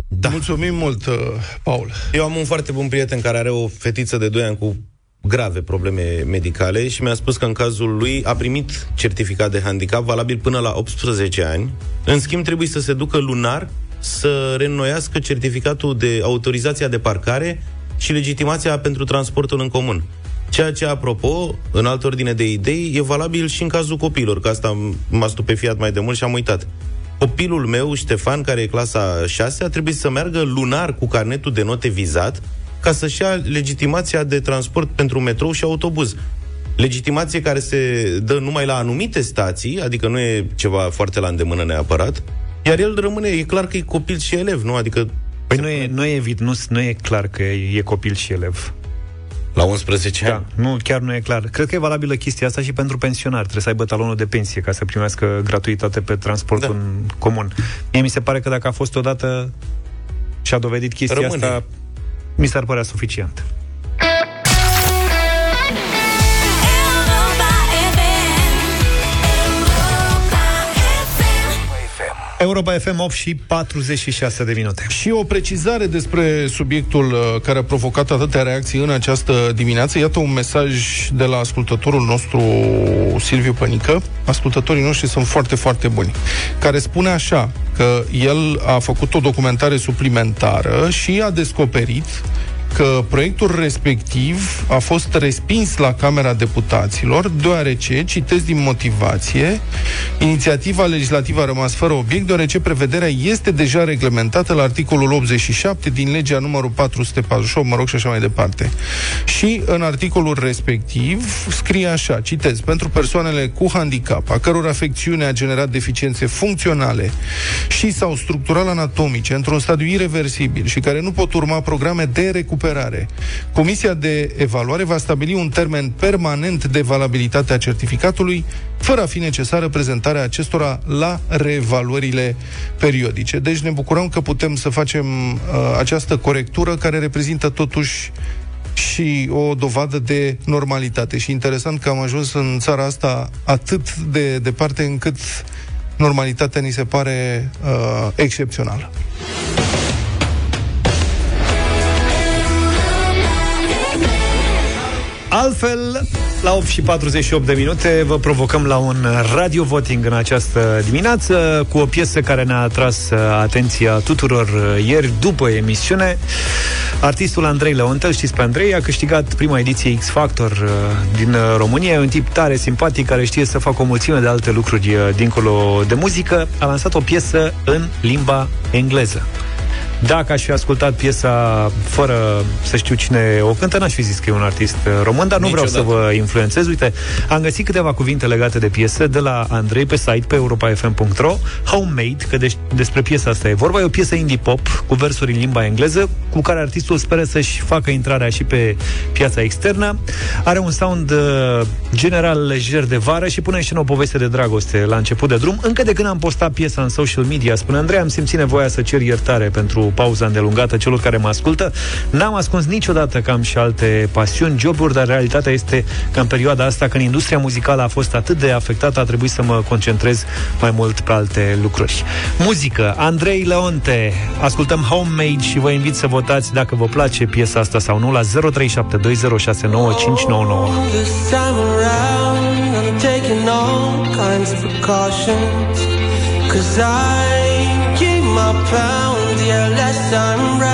Da. Mulțumim mult, uh, Paul. Eu am un foarte bun prieten care are o fetiță de 2 ani cu grave probleme medicale și mi-a spus că în cazul lui a primit certificat de handicap valabil până la 18 ani. În schimb, trebuie să se ducă lunar să reînnoiască certificatul de autorizația de parcare și legitimația pentru transportul în comun. Ceea ce, apropo, în altă ordine de idei, e valabil și în cazul copiilor, că asta m-a stupefiat mai de mult și am uitat. Copilul meu, Ștefan, care e clasa 6, a trebuit să meargă lunar cu carnetul de note vizat ca să-și ia legitimația de transport pentru metrou și autobuz. Legitimație care se dă numai la anumite stații, adică nu e ceva foarte la îndemână neapărat, iar el rămâne, e clar că e copil și elev, nu? Adică Păi nu e, nu, e, evid, nu, nu e clar că e, e copil și elev. La 11 da, ani? Nu, chiar nu e clar. Cred că e valabilă chestia asta și pentru pensionari. Trebuie să aibă talonul de pensie ca să primească gratuitate pe transportul da. în comun. Mie mi se pare că dacă a fost odată și a dovedit chestia Rămâne. asta, mi s-ar părea suficient. Europa FM 8 și 46 de minute. Și o precizare despre subiectul uh, care a provocat atâtea reacții în această dimineață. Iată un mesaj de la ascultătorul nostru Silviu Pănică. Ascultătorii noștri sunt foarte, foarte buni. Care spune așa, că el a făcut o documentare suplimentară și a descoperit că proiectul respectiv a fost respins la Camera Deputaților, deoarece, citesc din motivație, inițiativa legislativă a rămas fără obiect, deoarece prevederea este deja reglementată la articolul 87 din legea numărul 448, mă rog, și așa mai departe. Și în articolul respectiv scrie așa, citez, pentru persoanele cu handicap, a căror afecțiune a generat deficiențe funcționale și sau structural anatomice într-un stadiu irreversibil și care nu pot urma programe de recuperare recuperare. Comisia de evaluare va stabili un termen permanent de valabilitate a certificatului, fără a fi necesară prezentarea acestora la reevaluările periodice. Deci ne bucurăm că putem să facem uh, această corectură care reprezintă totuși și o dovadă de normalitate. Și interesant că am ajuns în țara asta atât de departe încât normalitatea ni se pare uh, excepțională. Altfel, la 8 și 48 de minute vă provocăm la un radio voting în această dimineață cu o piesă care ne-a atras atenția tuturor ieri după emisiune. Artistul Andrei Leontel, știți pe Andrei, a câștigat prima ediție X Factor uh, din România, un tip tare, simpatic, care știe să facă o mulțime de alte lucruri uh, dincolo de muzică. A lansat o piesă în limba engleză. Dacă aș fi ascultat piesa fără să știu cine o cântă, n-aș fi zis că e un artist uh, român, dar nu Niciodată. vreau să vă influențez. Uite, am găsit câteva cuvinte legate de piesă de la Andrei pe site, pe europafm.ro Homemade, că deș- despre piesa asta e vorba. E o piesă indie pop cu versuri în limba engleză, cu care artistul speră să-și facă intrarea și pe piața externă. Are un sound uh, general lejer de vară și pune în scenă o poveste de dragoste la început de drum. Încă de când am postat piesa în social media, spune Andrei, am simțit nevoia să cer iertare pentru pauza îndelungată celor care mă ascultă. N-am ascuns niciodată că am și alte pasiuni, joburi, dar realitatea este că în perioada asta, când industria muzicală a fost atât de afectată, a trebuit să mă concentrez mai mult pe alte lucruri. Muzică, Andrei Leonte, ascultăm Homemade și vă invit să votați dacă vă place piesa asta sau nu la 0372069599. This time around, I'm taking all kinds of precautions. Cause I keep my pound, yeah,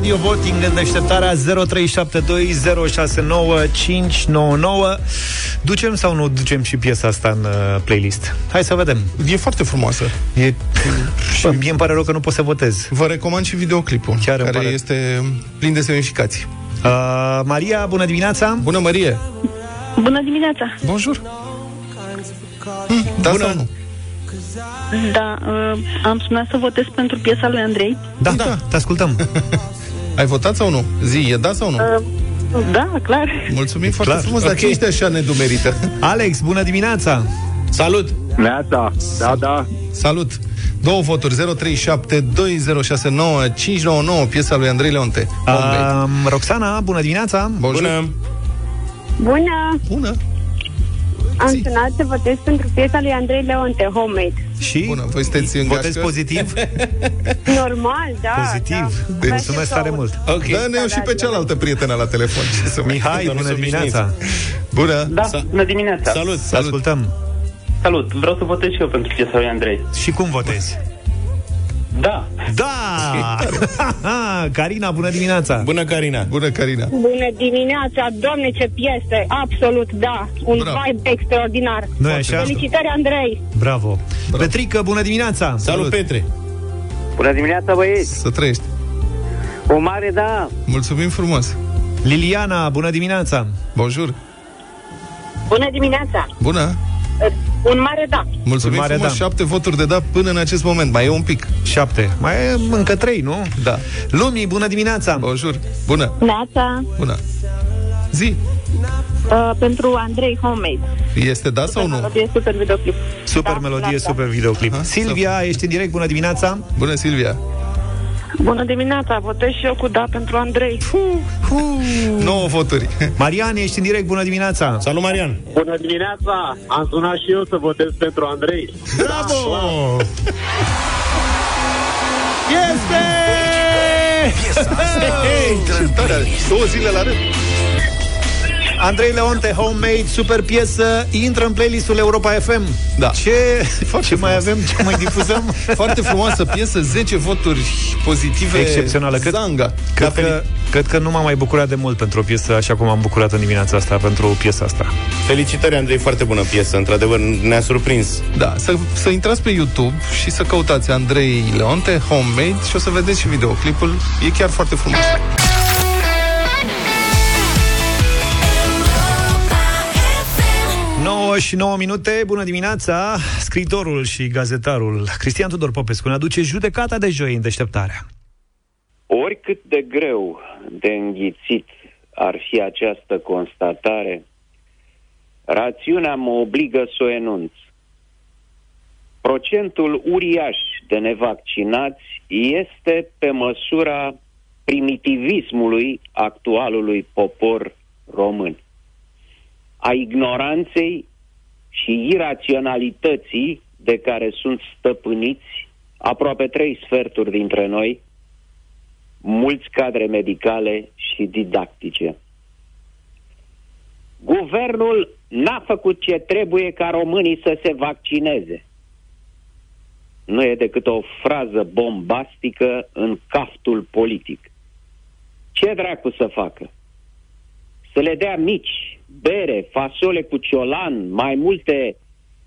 Radio Voting în deșteptarea 0372069599. Ducem sau nu ducem și piesa asta în uh, playlist? Hai să vedem. E foarte frumoasă. E... și mie îmi pare rău că nu pot să votez. Vă recomand și videoclipul, Chiar îmi care pare. este plin de semnificații. Uh, Maria, bună dimineața! Bună, Marie! Bună dimineața! Bonjour! Da Bună. sau nu? Da, uh, am sunat să votez pentru piesa lui Andrei. Da, da. te ascultăm. Ai votat sau nu? Zi, e da sau nu? Uh, da, clar. Mulțumim foarte Clar, frumos, ok. dacă ești așa nedumerită. Alex, bună dimineața! Salut! Neața, da, da. Salut! Două voturi, 037 2069 599, piesa lui Andrei Leonte. Homemade. Um, Roxana, bună dimineața! Bonjour. Bună! Bună! Am sunat să votez pentru piesa lui Andrei Leonte, Homemade. Și? Bună, voi sunteți în Votez gașcă? pozitiv? Normal, da. Pozitiv. Da. Deci, mulțumesc tare mult. Ok. Da, ne și pe cealaltă prietenă la telefon. Ce să mai- Mihai, Să nu bună se dimineața! Bună! Da, bună dimineața. Salut, Să salut! ascultăm. Salut, vreau să votez și eu pentru piesa lui Andrei. Și cum votezi? Da! Da! Carina, bună dimineața! Bună, Carina! Bună, Carina! Bună dimineața, doamne ce piese, absolut da, un Bravo. vibe extraordinar. Nu-i așa? Felicitări, Andrei! Bravo! Bravo. Petrică, bună dimineața! Salut, Petre! Bună dimineața, băieți! Să trăiești! O mare da! Mulțumim frumos! Liliana, bună dimineața! Bonjour! Bună dimineața! Bună! Un mare da! Mulțumim Mare frumos, da. șapte voturi de da până în acest moment. Mai e un pic. Șapte. Mai e încă trei, nu? Da. Lumii, bună dimineața! Bonjour! Bună! Neața, Bună! Zi! uh, pentru Andrei Homemade. Este da sau nu? Melodie, super videoclip. Super Da, melodie, da, da. super videoclip. Silvia, ești în direct, bună dimineața! Bună, Silvia! Bună dimineața, votez și eu cu da pentru Andrei. 9 voturi. Marian, ești în direct, bună dimineața! Salut, Marian! Bună dimineața! Am sunat și eu să votez pentru Andrei. Bravo! Este! Două zile la rând. Andrei Leonte, Homemade, super piesă, intră în playlistul Europa FM. Da. Ce, ce mai avem, ce mai difuzăm? Foarte frumoasă piesă, 10 voturi pozitive. Excepțională. Cred, Zanga. Cred, Da, că, cred că nu m-am mai bucurat de mult pentru o piesă așa cum am bucurat în dimineața asta pentru piesa asta. Felicitări, Andrei, foarte bună piesă. Într-adevăr, ne-a surprins. Da, să, să intrați pe YouTube și să căutați Andrei Leonte, Homemade și o să vedeți și videoclipul. E chiar foarte frumos. Și 9 minute, bună dimineața! Scriitorul și gazetarul Cristian Tudor Popescu ne aduce judecata de joi în deșteptarea. Oricât de greu de înghițit ar fi această constatare, rațiunea mă obligă să o enunț. Procentul uriaș de nevaccinați este pe măsura primitivismului actualului popor român, a ignoranței și iraționalității de care sunt stăpâniți aproape trei sferturi dintre noi, mulți cadre medicale și didactice. Guvernul n-a făcut ce trebuie ca românii să se vaccineze. Nu e decât o frază bombastică în caftul politic. Ce dracu să facă? Să le dea mici, bere, fasole cu ciolan, mai multe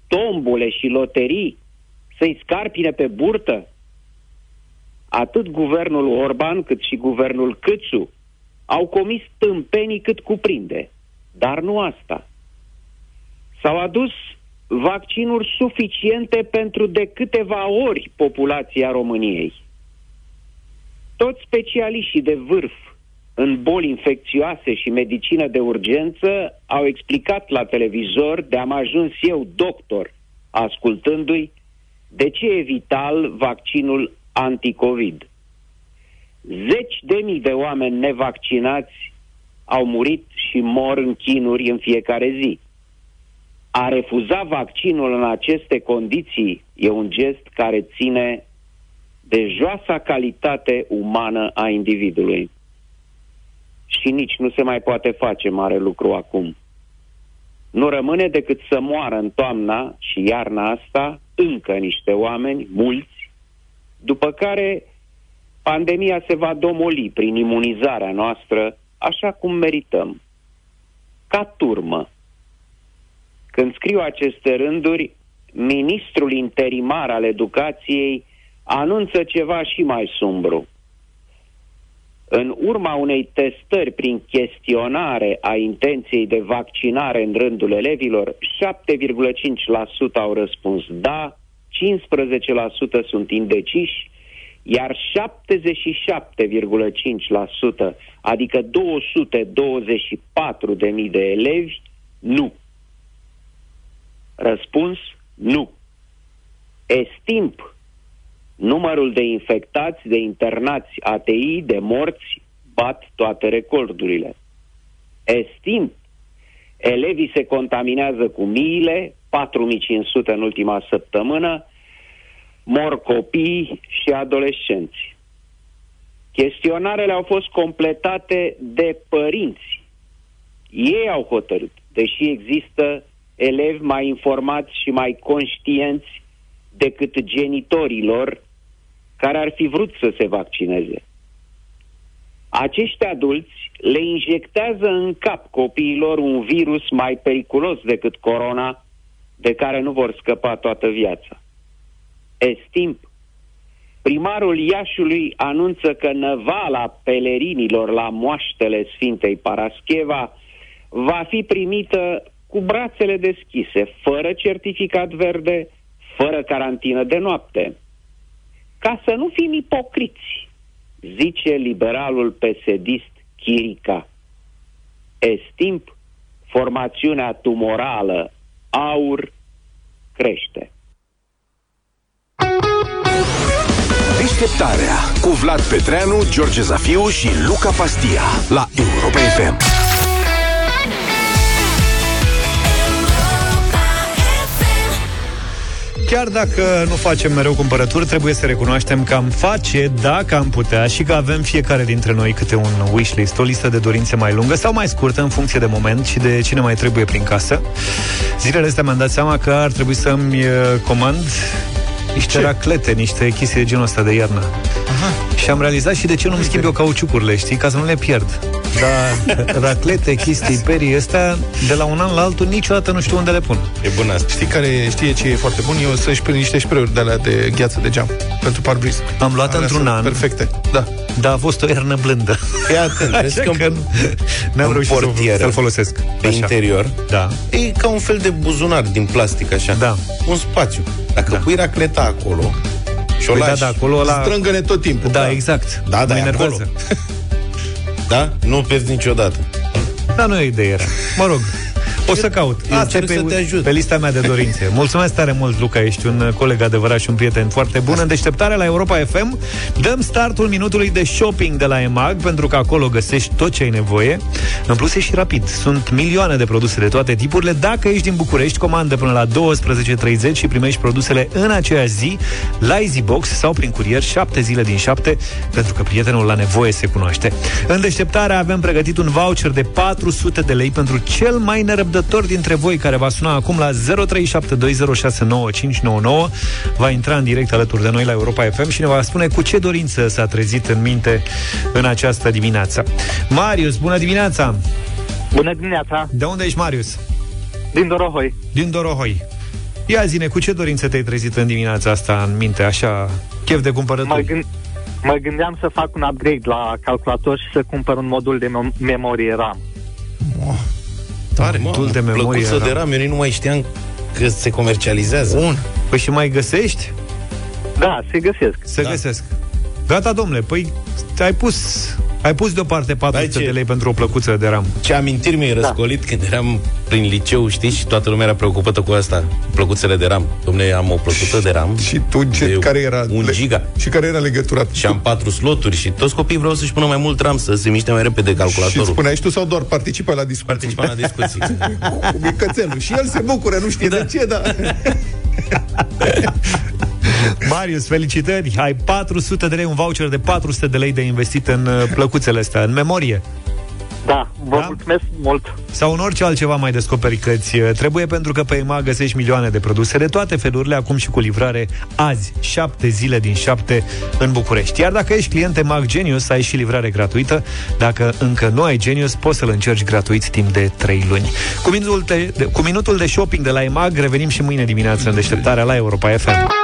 tombole și loterii, să-i scarpine pe burtă? atât guvernul Orban cât și guvernul Câțu au comis tâmpenii cât cuprinde. Dar nu asta. S-au adus vaccinuri suficiente pentru de câteva ori populația României. Toți specialiștii de vârf în boli infecțioase și medicină de urgență au explicat la televizor de am ajuns eu doctor, ascultându-i, de ce e vital vaccinul anticovid. Zeci de mii de oameni nevaccinați au murit și mor în chinuri în fiecare zi. A refuza vaccinul în aceste condiții e un gest care ține de joasa calitate umană a individului. Și nici nu se mai poate face mare lucru acum. Nu rămâne decât să moară în toamna și iarna asta încă niște oameni, mulți, după care pandemia se va domoli prin imunizarea noastră așa cum merităm. Ca turmă. Când scriu aceste rânduri, ministrul interimar al educației anunță ceva și mai sumbru. În urma unei testări prin chestionare a intenției de vaccinare în rândul elevilor, 7,5% au răspuns da, 15% sunt indeciși, iar 77,5%, adică 224.000 de elevi, nu. Răspuns, nu. Estimp, numărul de infectați, de internați ATI, de morți, bat toate recordurile. Estimp, elevii se contaminează cu miile, 4500 în ultima săptămână, mor copii și adolescenți. Chestionarele au fost completate de părinți. Ei au hotărât, deși există elevi mai informați și mai conștienți decât genitorilor care ar fi vrut să se vaccineze. Acești adulți le injectează în cap copiilor un virus mai periculos decât corona, de care nu vor scăpa toată viața. Estimp, primarul Iașului anunță că năvala pelerinilor la moaștele Sfintei Parascheva va fi primită cu brațele deschise, fără certificat verde, fără carantină de noapte. Ca să nu fim ipocriți, zice liberalul pesedist Chirica. Estimp, formațiunea tumorală aur crește. Deșteptarea cu Vlad Petreanu, George Zafiu și Luca Pastia la Europa FM. Chiar dacă nu facem mereu cumpărături, trebuie să recunoaștem că am face dacă am putea și că avem fiecare dintre noi câte un wishlist, o listă de dorințe mai lungă sau mai scurtă în funcție de moment și de cine mai trebuie prin casă. Zilele astea mi-am dat seama că ar trebui să-mi uh, comand niște ce? raclete, niște chestii de genul ăsta de iarnă. Aha. Și am realizat și de ce nu-mi schimb eu cauciucurile, știi? Ca să nu le pierd. Dar raclete, chestii, perii ăstea, de la un an la altul, niciodată nu știu unde le pun. E bună asta. Știi care știe ce e foarte bun? Eu să-și prind niște spray de alea de gheață de geam pentru parbriz. Am luat Alea într-un sunt an. Perfecte, da. Dar a fost o iarnă blândă. Fii atent, vezi Așa că, că n-am în reușit să- portieră, să-l folosesc. Pe Așa. interior, Da. e ca un fel de buzunar din plastic, așa. Da. Un spațiu. Dacă da. pui racleta acolo și o Păi da, lași... da, acolo ăla- Strângă-ne tot timpul. Da, exact. Da, da, mă e enervează. Da? Nu o pierzi niciodată. Dar nu e idee era. Mă rog, o să caut. Eu Asta e încerc pe, să te ajut. pe lista mea de dorințe. Mulțumesc tare mult, Luca, ești un uh, coleg adevărat și un prieten foarte bun. În deșteptarea la Europa FM dăm startul minutului de shopping de la EMAG, pentru că acolo găsești tot ce ai nevoie. În plus, e și rapid. Sunt milioane de produse de toate tipurile. Dacă ești din București, comandă până la 12.30 și primești produsele în aceeași zi la EasyBox sau prin curier 7 zile din 7, pentru că prietenul la nevoie se cunoaște. În deșteptarea avem pregătit un voucher de 400 de lei pentru cel mai nerăbdător dintre voi care va suna acum la 0372069599 va intra în direct alături de noi la Europa FM și ne va spune cu ce dorință s-a trezit în minte în această dimineață. Marius, bună dimineața! Bună dimineața! De unde ești, Marius? Din Dorohoi. Din Dorohoi. Ia zine, cu ce dorință te-ai trezit în dimineața asta în minte, așa, chef de Mă, cumpărături? gând, mă gândeam să fac un upgrade la calculator și să cumpăr un modul de mem- memorie RAM. Tare, Modul de memorie Plăcuță RAM. de RAM, eu nici nu mai știam că se comercializează. Bun. Păi și mai găsești? Da, se găsesc. Se da. găsesc. Gata, domnule, păi ai pus, ai pus deoparte 400 ce- de lei pentru o plăcuță de RAM. Ce amintiri mi-ai răscolit când eram prin liceu, știi, și toată lumea era preocupată cu asta, plăcuțele de RAM. Domne, am o plăcuță de RAM. Și tu, ce, de care era Un le- giga. Și care era legătura? Și am patru sloturi și toți copiii vreau să-și pună mai mult RAM, să se miște mai repede Și calculatorul. spuneai și tu sau doar participa la discuții? Participam la discuții. Cu micățelul. Și el se bucură, nu știe da. de ce, dar... Marius, felicitări! Ai 400 de lei, un voucher de 400 de lei de investit în uh, plăcuțele astea, în memorie. Da, vă da? mulțumesc mult. Sau în orice altceva mai descoperi că ți uh, trebuie, pentru că pe EMAG găsești milioane de produse de toate felurile, acum și cu livrare azi, 7 zile din 7 în București. Iar dacă ești client EMAG Genius, ai și livrare gratuită. Dacă încă nu ai Genius, poți să-l încerci gratuit timp de 3 luni. Cu minutul de, de, cu minutul de shopping de la EMAG, revenim și mâine dimineață în deșteptarea la Europa FM.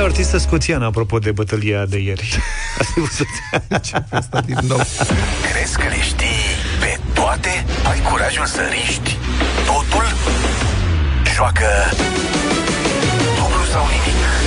Asta e o artistă scoțiană, apropo de bătălia de ieri. Asta e văzut. Asta din nou. Crezi că le știi pe toate? Ai curajul să riști totul? Joacă dublu sau nimic.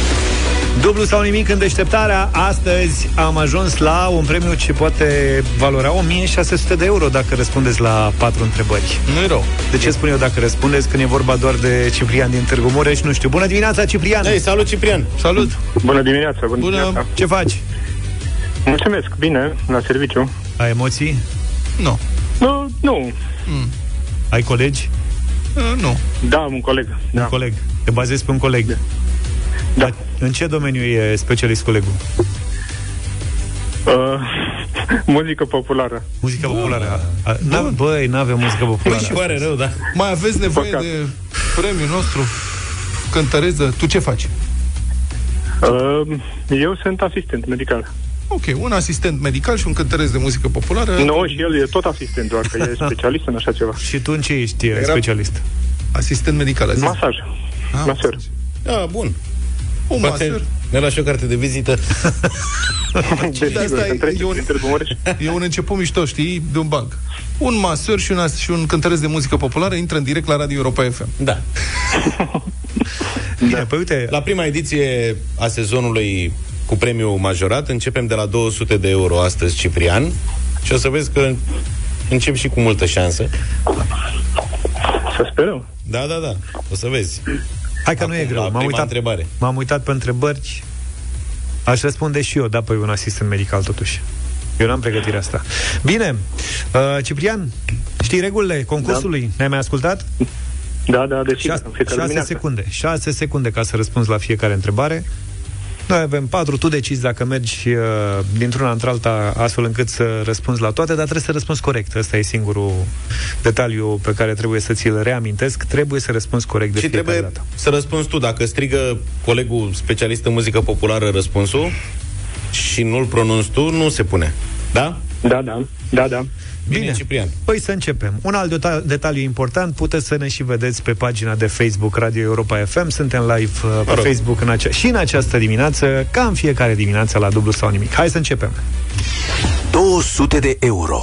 Dublu sau nimic în deșteptarea. Astăzi am ajuns la un premiu ce poate valora 1600 de euro dacă răspundeți la patru întrebări. Nu-i rău. De ce spun eu dacă răspundeți când e vorba doar de Ciprian din Târgu Mureș? Nu știu. Bună dimineața, Ciprian! Ei, salut, Ciprian! Salut! Bună dimineața, bună, Bună! dimineața. Ce faci? Mulțumesc, bine, la serviciu. Ai emoții? Nu. Nu, nu. Ai colegi? Uh, nu. Da, un coleg. Da. Un coleg. Te bazezi pe un coleg. Da. În ce domeniu e specialist colegul? Uh, muzică populară. Muzica populară. A, n băi, n-avem muzică populară. Păi și pare rău, da. Mai aveți nevoie Păcat. de premiul nostru? cântăreză. Tu ce faci? Uh, eu sunt asistent medical. Ok, un asistent medical și un cântăresc de muzică populară. Nu, și el e tot asistent, doar că e specialist în așa ceva. Și tu în ce ești Era... specialist? Asistent medical, a zis. Masaj. Ah, Masaj. Da, bun. Un Poate maser. ne lași o carte de vizită. De asta e, e, un, e un început mișto, știi, de un banc. Un maseur și un, as- și un cântăresc de muzică populară intră în direct la Radio Europa FM. Da. Bine, păi uite... La prima ediție a sezonului cu premiu majorat, începem de la 200 de euro astăzi, Ciprian, și o să vezi că încep și cu multă șansă. Să sperăm. Da, da, da. O să vezi. Hai că nu e Acum, greu. la M-am prima uitat, întrebare. m-am uitat pe întrebări. Aș răspunde și eu, da, pe un asistent medical totuși. Eu n-am pregătirea asta. Bine, uh, Ciprian, știi regulile concursului? Da. Ne-ai mai ascultat? Da, da, desigur. Șase, în fiecare șase dimineață. secunde. Șase secunde ca să răspunzi la fiecare întrebare. Noi avem patru, tu decizi dacă mergi uh, dintr-una într-alta astfel încât să răspunzi la toate, dar trebuie să răspunzi corect. Ăsta e singurul detaliu pe care trebuie să ți-l reamintesc. Trebuie să răspunzi corect de și fiecare trebuie dată. să răspunzi tu. Dacă strigă colegul specialist în muzică populară răspunsul și nu-l pronunți tu, nu se pune. Da? Da, da. Da, da. Bine, Bine. Ciprian. Păi să începem. Un alt deta- detaliu important, puteți să ne și vedeți pe pagina de Facebook Radio Europa FM. Suntem live uh, pe rog. Facebook în ace- și în această dimineață, ca în fiecare dimineață la dublu sau nimic. Hai să începem. 200 de euro.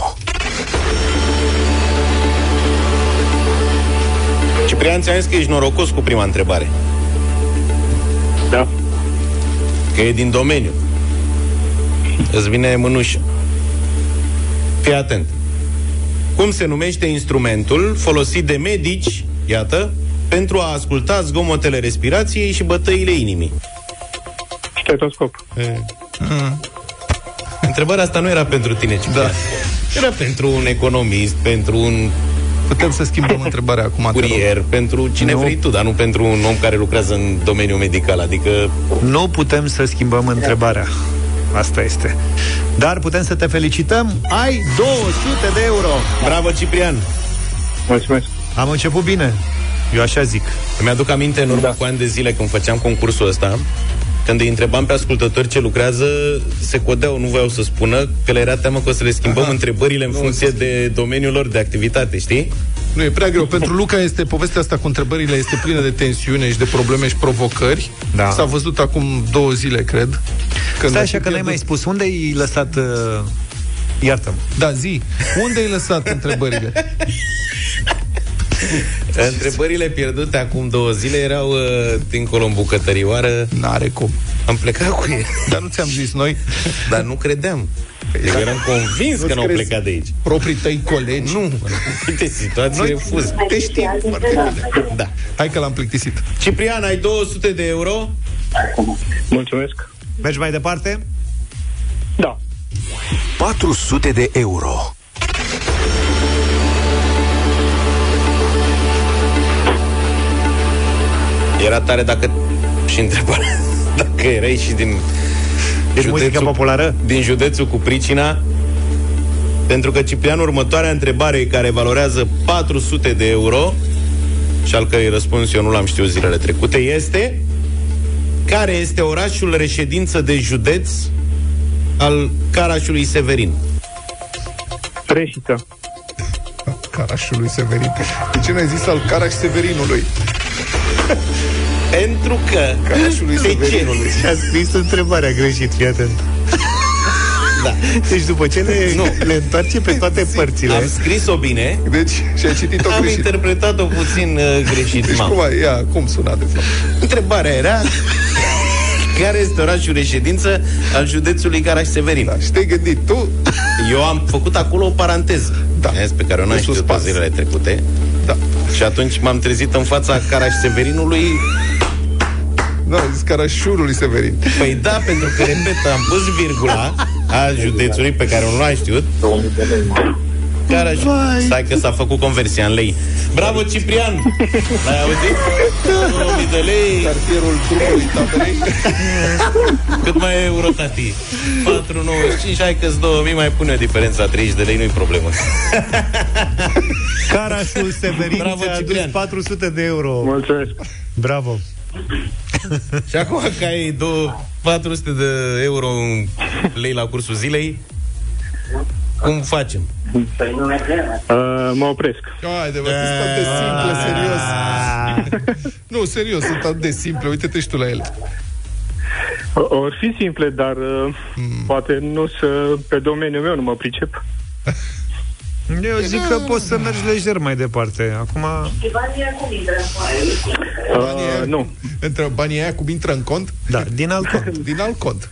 Ciprian, ți-am zis că ești norocos cu prima întrebare. Da. Că e din domeniu. Îți vine mânușă. Fii atent. Cum se numește instrumentul folosit de medici, iată, pentru a asculta zgomotele respirației și bătăile inimii? Stetoscop. E. Întrebarea asta nu era pentru tine, Ciprian. Da. Era pentru un economist, pentru un Putem să schimbăm întrebarea acum. te rog. curier, pentru cine Nu. vrei tu, dar nu pentru un om care lucrează în domeniul medical. Adică Nu putem să schimbăm întrebarea. Asta este. Dar putem să te felicităm. Ai 200 de euro. Bravo, Ciprian! Mulțumesc. Am început bine. Eu așa zic. Îmi aduc aminte în urmă da. cu ani de zile când făceam concursul ăsta, când îi întrebam pe ascultători ce lucrează, se codeau, nu voiau să spună, că le era teamă că o să le schimbăm Aha. întrebările în funcție de domeniul lor de activitate, știi? Nu, e prea greu. Pentru Luca este, povestea asta cu întrebările este plină de tensiune și de probleme și provocări. Da. S-a văzut acum două zile, cred. Când Stai a așa fi că n-ai pierdut- mai spus. Unde ai lăsat... Uh... Iartă-mă. Da, zi. Unde ai lăsat întrebările? Întrebările pierdute acum două zile erau uh, dincolo în bucătărioară. N-are cum. Am plecat cu ele. Dar nu ți-am zis noi? Dar nu credeam. Eu eram convins că Nu-ți n-au crezi? plecat de aici. Proprii tăi colegi? Nu. Uite, situații Noi refuz. te știm foarte bine. Da. Hai că l-am plictisit. Ciprian, ai 200 de euro? Mulțumesc. Mergi mai departe? Da. 400 de euro. Era tare dacă și întrebarea dacă erai și din Deci muzică populară? din județul cu pricina pentru că Ciprian următoarea întrebare care valorează 400 de euro și al cărei răspuns eu nu l-am știut zilele trecute este care este orașul reședință de județ al Carașului Severin? Reșiță. Carașului Severin. De ce n-ai zis al Caraș Severinului? Pentru că Carașului de ce? Severinului. Și-a scris întrebarea greșit, fii atent. Da. Deci după ce le, Nu. le întoarce pe toate părțile... Am scris-o bine, Deci, și ai citit-o am greșit. interpretat-o puțin uh, greșit. Deci mam. cum, ai, ia, cum suna de fapt? Întrebarea era care este orașul reședință al județului Caraș-Severin. Da, și te-ai gândit tu? Eu am făcut acolo o paranteză Da. Vezi, pe care o n-am Un știut suspans. zilele trecute. Da. Și atunci m-am trezit în fața Caraș-Severinului. Da, ai zis Carașului Severin. Păi da, pentru că, repet, am pus virgula a județului pe care nu l-am știut. Caraș... Stai că s-a făcut conversia în lei. Bravo, Ciprian! L-ai auzit? 2000 de lei. Cartierul drumului tabelei. Cât mai e euro, tati? 4,95, hai că-s 2000, mai pune o diferența 30 de lei, nu-i problemă. Carașul Severin Bravo, ți-a adus Ciprian. 400 de euro. Mulțumesc. Bravo. și acum că ai două, 400 de euro în lei la cursul zilei, cum facem? Uh, mă opresc. Hai de sunt atât de simple, serios. nu, serios, sunt atât de simple. Uite-te și tu la ele. O- Or fi simple, dar uh, poate nu să, pe domeniul meu nu mă pricep. Eu zic că poți să mergi lejer mai departe. Acum... Uh, nu. Între banii aia cum intră în cont? Da, din alt cont. din alt cont.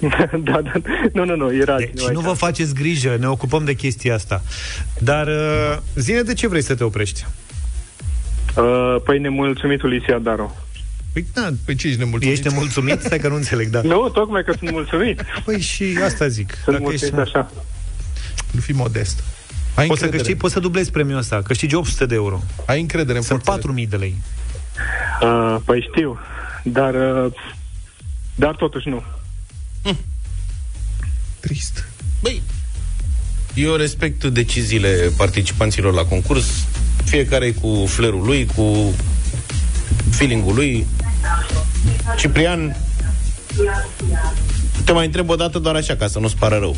da, da. Nu, nu, nu, era Deci nu vă faceți grijă, ne ocupăm de chestia asta. Dar uh, zine de ce vrei să te oprești? Uh, păi nemulțumitul Isia Daru. Păi, da, păi ce ești nemulțumit? Ești nemulțumit? Stai că nu înțeleg, da. Nu, tocmai că sunt mulțumit. Păi și asta zic. Sunt Dacă ești mulțumit așa. Nu fi modest. Ai poți să încredere. câștigi, poți să dublezi premiul ăsta. Câștigi 800 de euro. Ai încredere în Sunt forțele. 4.000 de lei. Uh, păi știu, dar, uh, dar totuși nu. Trist. Băi, eu respect deciziile participanților la concurs, fiecare cu flerul lui, cu feeling-ul lui. Ciprian, te mai întreb o dată doar așa, ca să nu-ți pară rău.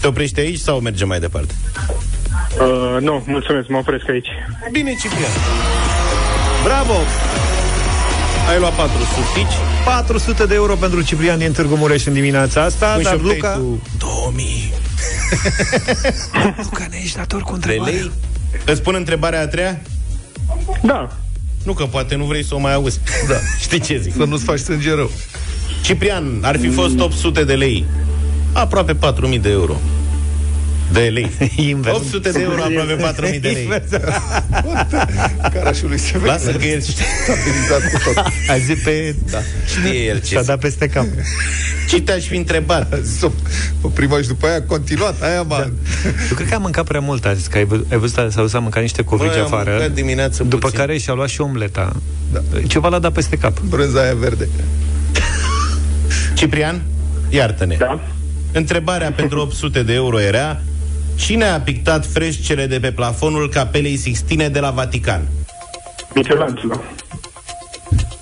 Te oprești aici sau mergem mai departe? Uh, nu, mulțumesc, mă opresc aici. Bine, Ciprian. Bravo! Ai luat 400 fici. 400 de euro pentru Ciprian din Târgu Mureș în dimineața asta, Păi dar și optei Luca... tu 2000 Luca, ne ești dator cu de lei. Îți pun întrebarea a treia? Da. Nu, că poate nu vrei să o mai auzi. Da. Știi ce zic? Să nu-ți faci sânge rău. Ciprian, ar fi fost 800 de lei. Aproape 4.000 de euro. De lei. Invers. 800 de euro, aproape 4.000 de lei. Carașului se vede. Lasă că el Stabilizat cu tot. A zi pe... Da. Știe el ce Și-a dat peste cap. Ce te-aș fi întrebat? O prima și după aia a continuat. Aia, Da. man. Eu cred că am mâncat prea mult azi, că ai, vă- ai văzut, s-a dus a mâncat niște covrigi Băi, am afară. mâncat dimineață După puțin. care și-a luat și omleta. Da. Ceva l-a dat peste cap. Brânza aia verde. Ciprian, iartă-ne. Da. Întrebarea pentru 800 de euro era Cine a pictat frescele de pe plafonul Capelei Sixtine de la Vatican? Michelangelo.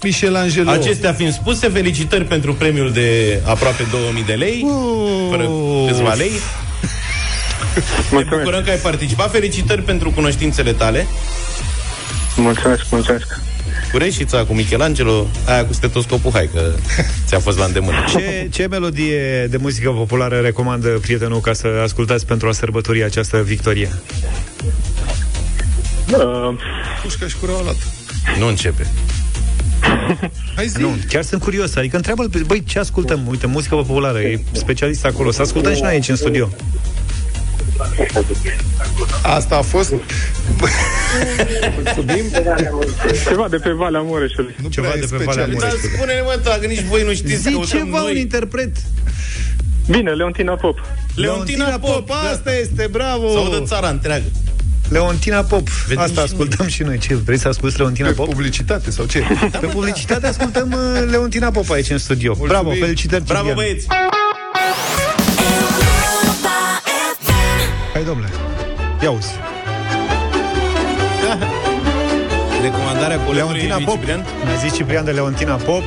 Michelangelo. Acestea fiind spuse, felicitări pentru premiul de aproape 2000 de lei, fără câțiva lei. Ne bucurăm că ai participat. Felicitări pentru cunoștințele tale. Mulțumesc, mulțumesc. Cu reșița, cu Michelangelo, aia cu stetoscopul, hai că ți-a fost la îndemână. Ce, ce melodie de muzică populară recomandă prietenul ca să ascultați pentru a sărbători această victorie? Uh, Pușca și cureaua luat. Nu începe. Hai zi. Nu, chiar sunt curios. Adică întreabă băi, ce ascultăm? Uite, muzică populară, e specialist acolo. Să ascultăm și noi aici în studio. Asta a fost. Mulțumim. Ceva de pe Valea Mureșului. Nu Ceva prea e de pe Valea specialist. Dar Mureșului. spune-ne, mă, dacă nici voi nu știți, Zi căutăm ceva, un noi. interpret. Bine, Leontina Pop. Leontina Pop, asta este, bravo! Sau de țara întreagă. Leontina Pop. Vedem Asta și ascultăm și noi. Ce, vrei să asculti Leontina Pe Pop? publicitate sau ce? Pe publicitate ascultăm uh, Leontina Pop aici în studio. Bravo, felicitări, Bravo, Ciprian. băieți! Hai, domnule. Ia uzi. Recomandarea colegului Leontina lui Pop. Ciprian. Mi-a zis Ciprian de Leontina Pop.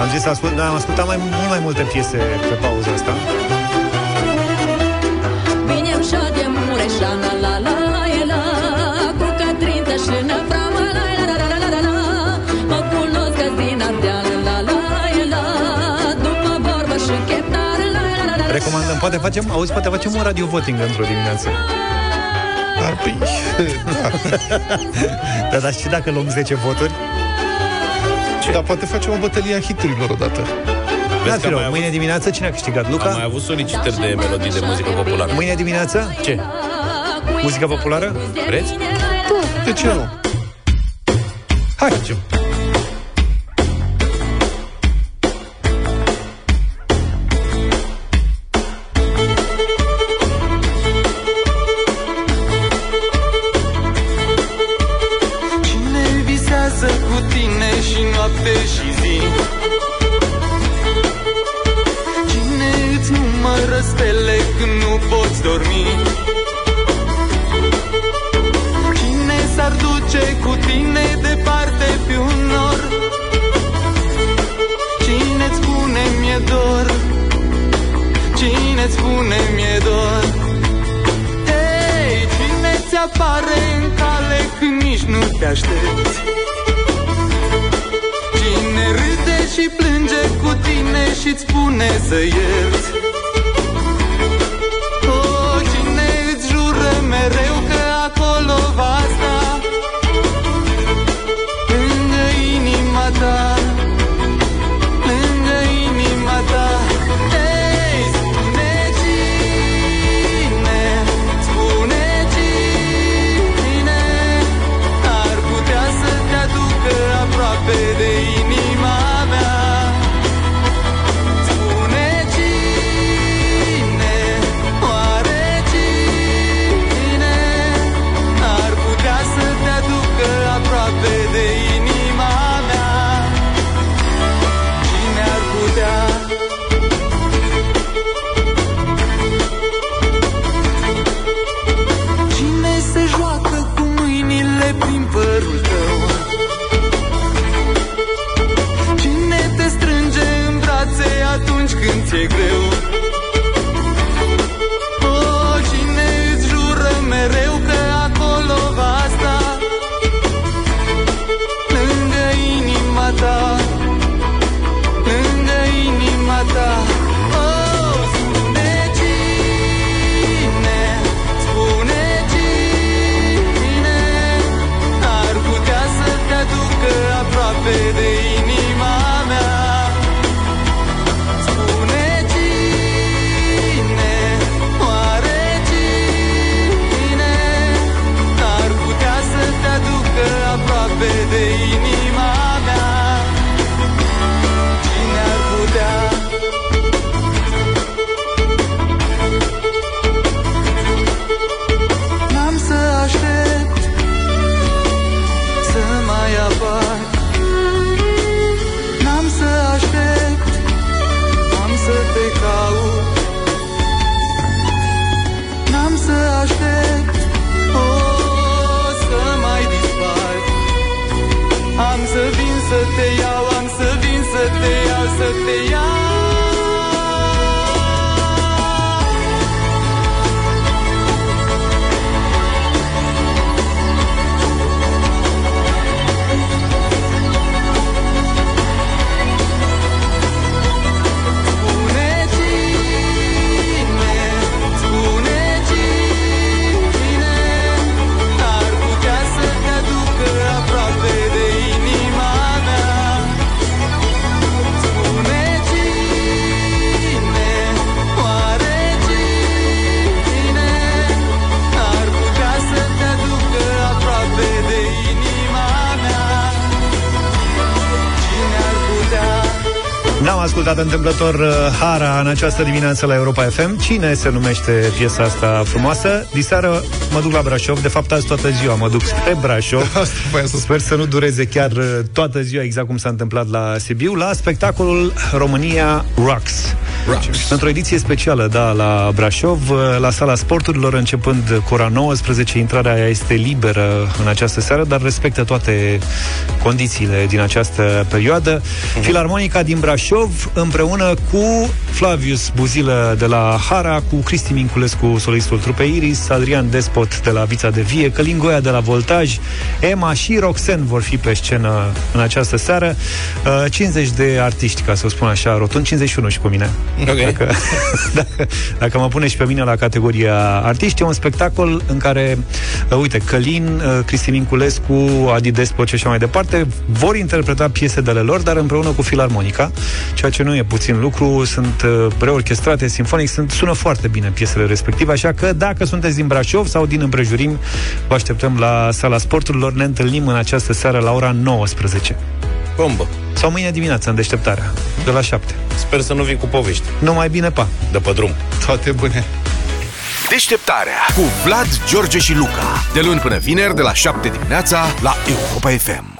Am zis să ascult, noi am ascultat mai, mult mai multe piese pe pauza asta. Vine ușa de mureșana, la la la e la Cu Catrin tășână framă, la la la la la la la Mă cunosc azi din Ardeal, la la e la După vorbă și cheptar, la la la la la Recomandăm, poate facem, auzi, poate facem un radio voting într-o dimineață. Ar fi. Da, dar și dacă luăm 10 voturi? Dar poate facem o bătălie a hiturilor odată. N-ar că fi am rău. mai avut- Mâine dimineață cine a câștigat? Luca? Am mai avut solicitări de melodii de muzică populară. Mâine dimineață? Ce? Muzică populară? Vreți? De ce nu? Hai! Facem. N-am ascultat întâmplător uh, Hara în această dimineață la Europa FM. Cine se numește piesa asta frumoasă? Diseară mă duc la Brașov, de fapt azi toată ziua mă duc spre Brașov. Sper să nu dureze chiar uh, toată ziua, exact cum s-a întâmplat la Sibiu, la spectacolul România Rocks. Rocks. Într-o ediție specială, da, la Brașov, uh, la sala sporturilor, începând cu ora 19, intrarea este liberă în această seară, dar respectă toate condițiile din această perioadă. Filarmonica din Brașov, împreună cu Flavius Buzilă de la Hara, cu Cristi Minculescu, solistul trupei Iris, Adrian Despot de la Vița de Vie, Călin Goia de la Voltaj, Emma și Roxen vor fi pe scenă în această seară. Uh, 50 de artiști, ca să o spun așa, rotund 51 și cu mine. Ok. Dacă, dacă, dacă mă pune și pe mine la categoria artiști, e un spectacol în care, uh, uite, Călin, uh, Cristi Minculescu, Adi Despot și așa mai departe, vor interpreta piese de ale lor, dar împreună cu filarmonica, ceea ce nu e puțin lucru, sunt uh, reorchestrate, sinfonic, sunt, sună foarte bine piesele respective, așa că dacă sunteți din Brașov sau din împrejurim, vă așteptăm la sala sporturilor, ne întâlnim în această seară la ora 19. Bombă. Sau mâine dimineața, în deșteptarea, de la 7. Sper să nu vii cu povești. Numai bine, pa! De pe drum. Toate bune. Deșteptarea cu Vlad, George și Luca. De luni până vineri, de la 7 dimineața, la Europa FM.